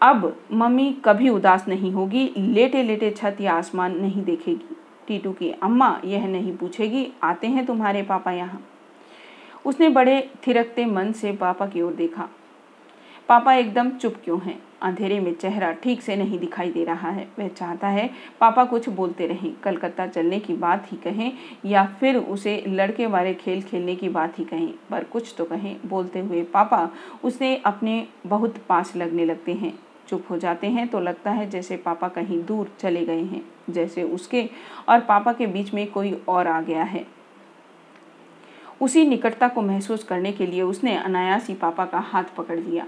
अब मम्मी कभी उदास नहीं होगी लेटे लेटे छत या आसमान नहीं देखेगी। टीटू की अम्मा यह नहीं पूछेगी, आते हैं तुम्हारे पापा यहाँ? उसने बड़े थिरकते मन से पापा की ओर देखा। पापा एकदम चुप क्यों हैं? अंधेरे में चेहरा ठीक से नहीं दिखाई दे रहा है। वह चाहता है पापा कुछ बोलते रहें। कलकत्ता चलने की बात ही कहें या फिर उसे लड़के वाले खेल खेलने की बात ही कहें। पर कुछ तो कहें। बोलते हुए पापा उसे अपने बहुत पास लगने लगते हैं। चुप हो जाते हैं तो लगता है जैसे पापा कहीं दूर चले गए हैं, जैसे उसके और पापा के बीच में कोई और आ गया है। उसी निकटता को महसूस करने के लिए उसने अनायासी पापा का हाथ पकड़ लिया।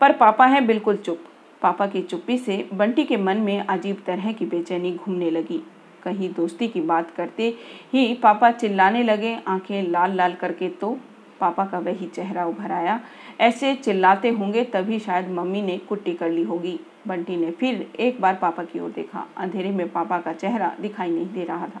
पर पापा हैं बिल्कुल चुप। पापा की चुप्पी से बंटी के मन में अजीब तरह की बेचैनी घूमने लगी। कहीं दोस्ती की बात करते ही पापा चिल्लाने लगे, आँखें लाल लाल करके तो पापा का वही चेहरा उभर आया। ऐसे चिल्लाते होंगे तभी शायद मम्मी ने कुट्टी कर ली होगी। बंटी ने फिर एक बार पापा की ओर देखा। अंधेरे में पापा का चेहरा दिखाई नहीं दे रहा था।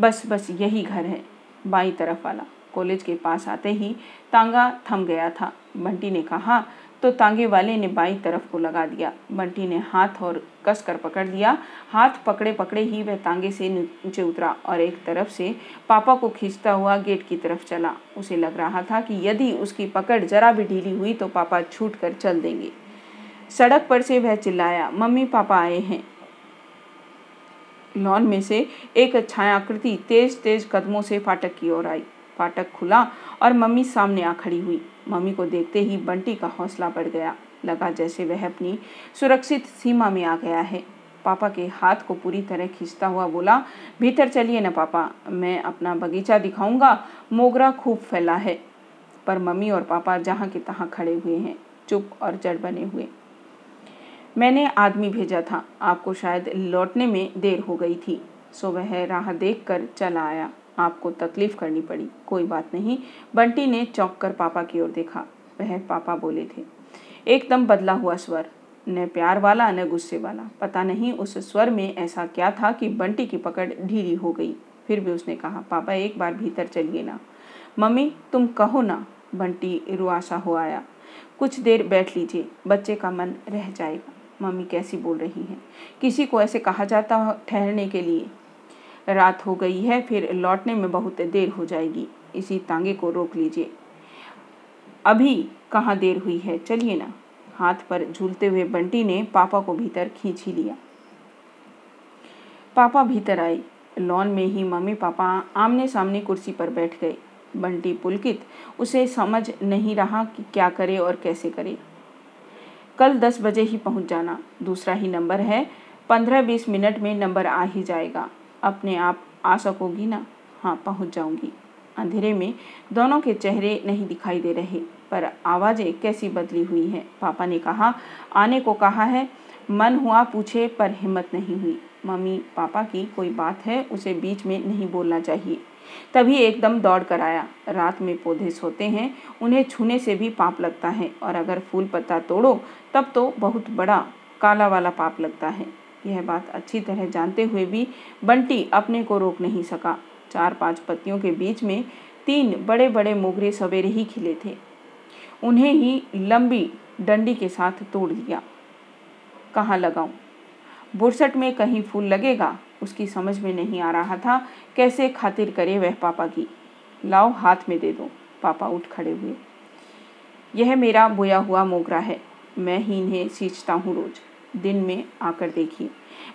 बस बस यही घर है, बाई तरफ़ वाला। कॉलेज के पास आते ही तांगा थम गया था। बंटी ने कहा तो तांगे वाले ने बाई तरफ़ को लगा दिया। बंटी ने हाथ और कस कर पकड़ लिया। हाथ पकड़े पकड़े ही वह तांगे से नीचे उतरा और एक तरफ़ से पापा को खींचता हुआ गेट की तरफ़ चला। उसे लग रहा था कि यदि उसकी पकड़ जरा भी ढीली हुई तो पापा छूट कर चल देंगे। सड़क पर से वह चिल्लाया, मम्मी, पापा आए हैं। लॉन में से एक छायाकृति तेज तेज कदमों से फाटक की ओर आई। फाटक खुला और मम्मी सामने आ खड़ी हुई। मम्मी को देखते ही बंटी का हौसला बढ़ गया। लगा जैसे वह अपनी सुरक्षित सीमा में आ गया है। पापा के हाथ को पूरी तरह खींचता हुआ बोला, भीतर चलिए ना पापा, मैं अपना बगीचा दिखाऊँगा। मोगरा खूब फैला है। पर मम्मी और पापा जहाँ के तहाँ खड़े हुए हैं, चुप और जड़ बने हुए। मैंने आदमी भेजा था, आपको शायद लौटने में देर हो गई थी। सो वह राह देख कर चला आया। आपको तकलीफ़ करनी पड़ी। कोई बात नहीं। बंटी ने चौंक कर पापा की ओर देखा। वह पापा बोले थे, एकदम बदला हुआ स्वर। न प्यार वाला, न गुस्से वाला। पता नहीं उस स्वर में ऐसा क्या था कि बंटी की पकड़ ढीली हो गई। फिर भी उसने कहा, पापा, एक बार भीतर चलिए ना। मम्मी, तुम कहो ना। बंटी रुआसा हो आया। कुछ देर बैठ लीजिए। बच्चे का मन रह जाएगा। मम्मी कैसी बोल रही हैं? किसी को ऐसे कहा जाता ठहरने के लिए। रात हो गई है, फिर लौटने में बहुत देर हो जाएगी। इसी तांगे को रोक लीजिए। अभी कहाँ देर हुई है? चलिए ना। हाथ पर झूलते हुए बंटी ने पापा को भीतर खींच ही लिया। पापा भीतर आए। लॉन में ही मम्मी पापा आमने सामने कुर्सी पर बैठ गए। बंटी पुलकित, उसे समझ नहीं रहा कि क्या करे और कैसे करे। कल दस बजे ही पहुँच जाना। दूसरा ही नंबर है। पंद्रह बीस मिनट में नंबर आ ही जाएगा। अपने आप आ सकोगी ना? हाँ पहुँच जाऊँगी। अंधेरे में दोनों के चेहरे नहीं दिखाई दे रहे, पर आवाज़ें कैसी बदली हुई हैं? पापा ने कहा, आने को कहा है, मन हुआ पूछे, पर हिम्मत नहीं हुई। मम्मी, पापा की कोई बात है, उसे बीच में नहीं बोलना चाहिए। तभी एकदम दौड़ कर आया। रात में पौधे सोते हैं, उन्हें छूने से भी पाप लगता है, और अगर फूल पत्ता तोड़ो, तब तो बहुत बड़ा काला वाला पाप लगता है। यह बात अच्छी तरह जानते हुए भी बंटी अपने को रोक नहीं सका। चार पाँच पत्तियों के बीच में तीन बड़े बड़े मोगरे सवेरे ही खिले थे। उन्हें ही लंबी डंडी के साथ तोड़ दिया। कहाँ लगाऊँ? बुरसट में कहीं फूल लगेगा? उसकी समझ में नहीं आ रहा था कैसे खातिर करे वह पापा की। लाओ हाथ में दे दो, पापा उठ खड़े हुए। यह मेरा बोया हुआ मोगरा है, मैं ही इन्हें सींचता हूँ रोज़। दिन में आकर देखिए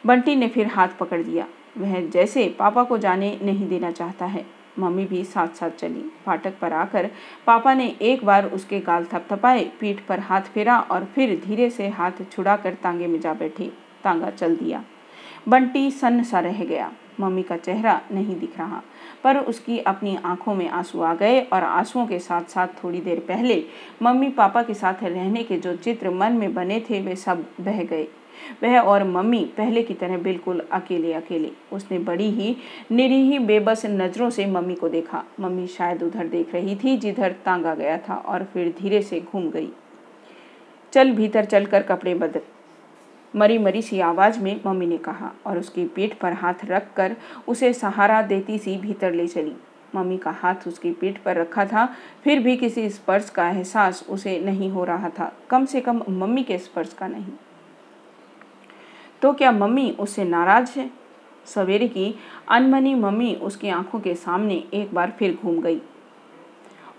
बंटी ने फिर हाथ पकड़ लिया। वह जैसे पापा को जाने नहीं देना चाहता है, मम्मी भी साथ साथ चली। फाटक पर आकर पापा ने एक बार उसके गाल थपथपाए, पीठ पर हाथ फेरा और फिर धीरे से हाथ छुड़ाकर तांगे में जा बैठे। तांगा चल दिया। बंटी सन्न सा रह गया। मम्मी का चेहरा नहीं दिख रहा। पर उसकी अपनी आँखों में आँसू आ गए और आंसुओं के साथ साथ थोड़ी देर पहले मम्मी पापा के साथ रहने के जो चित्र मन में बने थे, वे सब बह गए। वह और मम्मी पहले की तरह बिल्कुल अकेले अकेले। उसने बड़ी ही निरीही, बेबस नज़रों से मम्मी को देखा। मम्मी शायद उधर देख रही थी, जिधर तांगा गया था और फिर धीरे से घूम गई। चल भीतर चलकर कपड़े बदल। मरी मरी सी आवाज़ में मम्मी ने कहा और उसकी पीठ पर हाथ रख कर उसे सहारा देती सी भीतर ले चली। मम्मी का हाथ उसकी पीठ पर रखा था, फिर भी किसी स्पर्श का एहसास उसे नहीं हो रहा था। कम से कम मम्मी के स्पर्श का नहीं। तो क्या मम्मी उससे नाराज़ है? सवेरे की अनमनी मम्मी उसकी आँखों के सामने एक बार फिर घूम गई।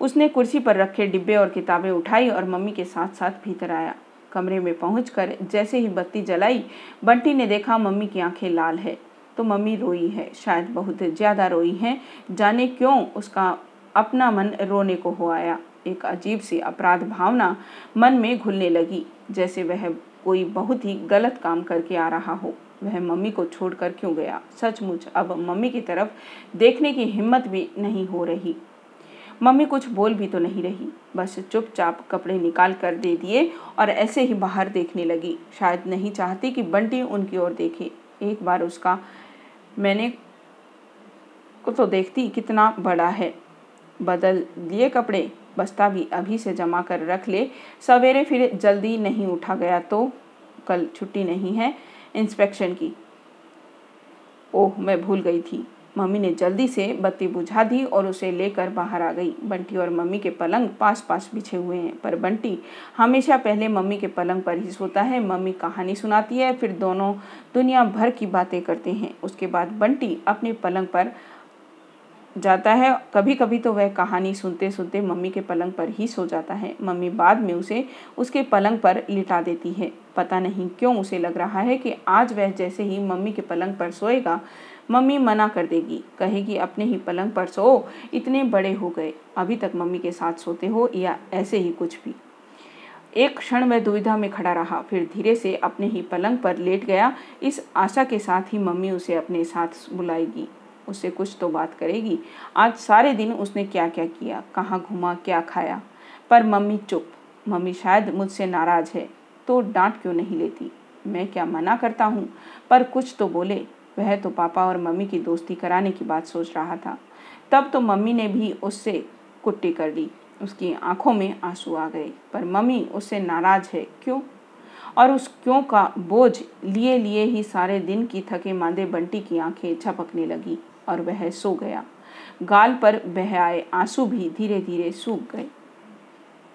उसने कुर्सी पर रखे डिब्बे और किताबें उठाई और मम्मी के साथ साथ भीतर आया। कमरे में पहुंचकर जैसे ही बत्ती जलाई, बंटी ने देखा मम्मी की आँखें लाल है। तो मम्मी रोई है। शायद बहुत ज़्यादा रोई है। जाने क्यों उसका अपना मन रोने को हो आया। एक अजीब सी अपराध भावना मन में घुलने लगी, जैसे वह कोई बहुत ही गलत काम करके आ रहा हो। वह मम्मी को छोड़कर क्यों गया? सचमुच अब मम्मी की तरफ़ देखने की हिम्मत भी नहीं हो रही। मम्मी कुछ बोल भी तो नहीं रही। बस चुपचाप कपड़े निकाल कर दे दिए और ऐसे ही बाहर देखने लगी। शायद नहीं चाहती कि बंटी उनकी ओर देखे। एक बार उसका, मैंने को तो देखती कितना बड़ा है। बदल दिए कपड़े, बस्ता भी अभी से जमा कर रख ले। सवेरे फिर जल्दी नहीं उठा गया तो कल छुट्टी नहीं है इंस्पेक्शन की। ओह, मैं भूल गई थी। मम्मी ने जल्दी से बत्ती बुझा दी और उसे लेकर बाहर आ गई। बंटी और मम्मी के पलंग पास पास बिछे हुए हैं। पर बंटी, हमेशा पहले मम्मी के पलंग पर ही सोता है। मम्मी कहानी सुनाती है, फिर दोनों दुनिया भर की बातें करते हैं। उसके बाद बंटी अपने पलंग पर जाता है। कभी कभी तो वह कहानी सुनते सुनते मम्मी के पलंग पर ही सो जाता है। मम्मी बाद में उसे उसके पलंग पर लिटा देती है। पता नहीं क्यों उसे लग रहा है कि आज वह जैसे ही मम्मी के पलंग पर सोएगा मम्मी मना कर देगी। कहेगी अपने ही पलंग पर सो। इतने बड़े हो गए। अभी तक मम्मी के साथ सोते हो या ऐसे ही कुछ भी? एक क्षण वह दुविधा में खड़ा रहा। फिर धीरे से अपने ही पलंग पर लेट गया। इस आशा के साथ ही मम्मी उसे अपने साथ बुलाएगी। उससे कुछ तो बात करेगी। आज सारे दिन उसने क्या क्या किया? कहाँ घुमा? क्या खाया? पर मम्मी चुप। मम्मी शायद मुझसे नाराज़ है। तो डांट क्यों नहीं लेती? मैं क्या मना करता हूँ? पर कुछ तो बोले। वह तो पापा और मम्मी की दोस्ती कराने की बात सोच रहा था। तब तो मम्मी ने भी उससे कुट्टी कर ली उसकी आँखों में आँसू आ गए। पर मम्मी उससे नाराज़ है क्यों? और उस क्यों का बोझ लिए लिए ही सारे दिन की थके मांदे बंटी की आँखें झपकने लगी और वह सो गया। गाल पर बह आए आँसू भी धीरे धीरे सूख गए।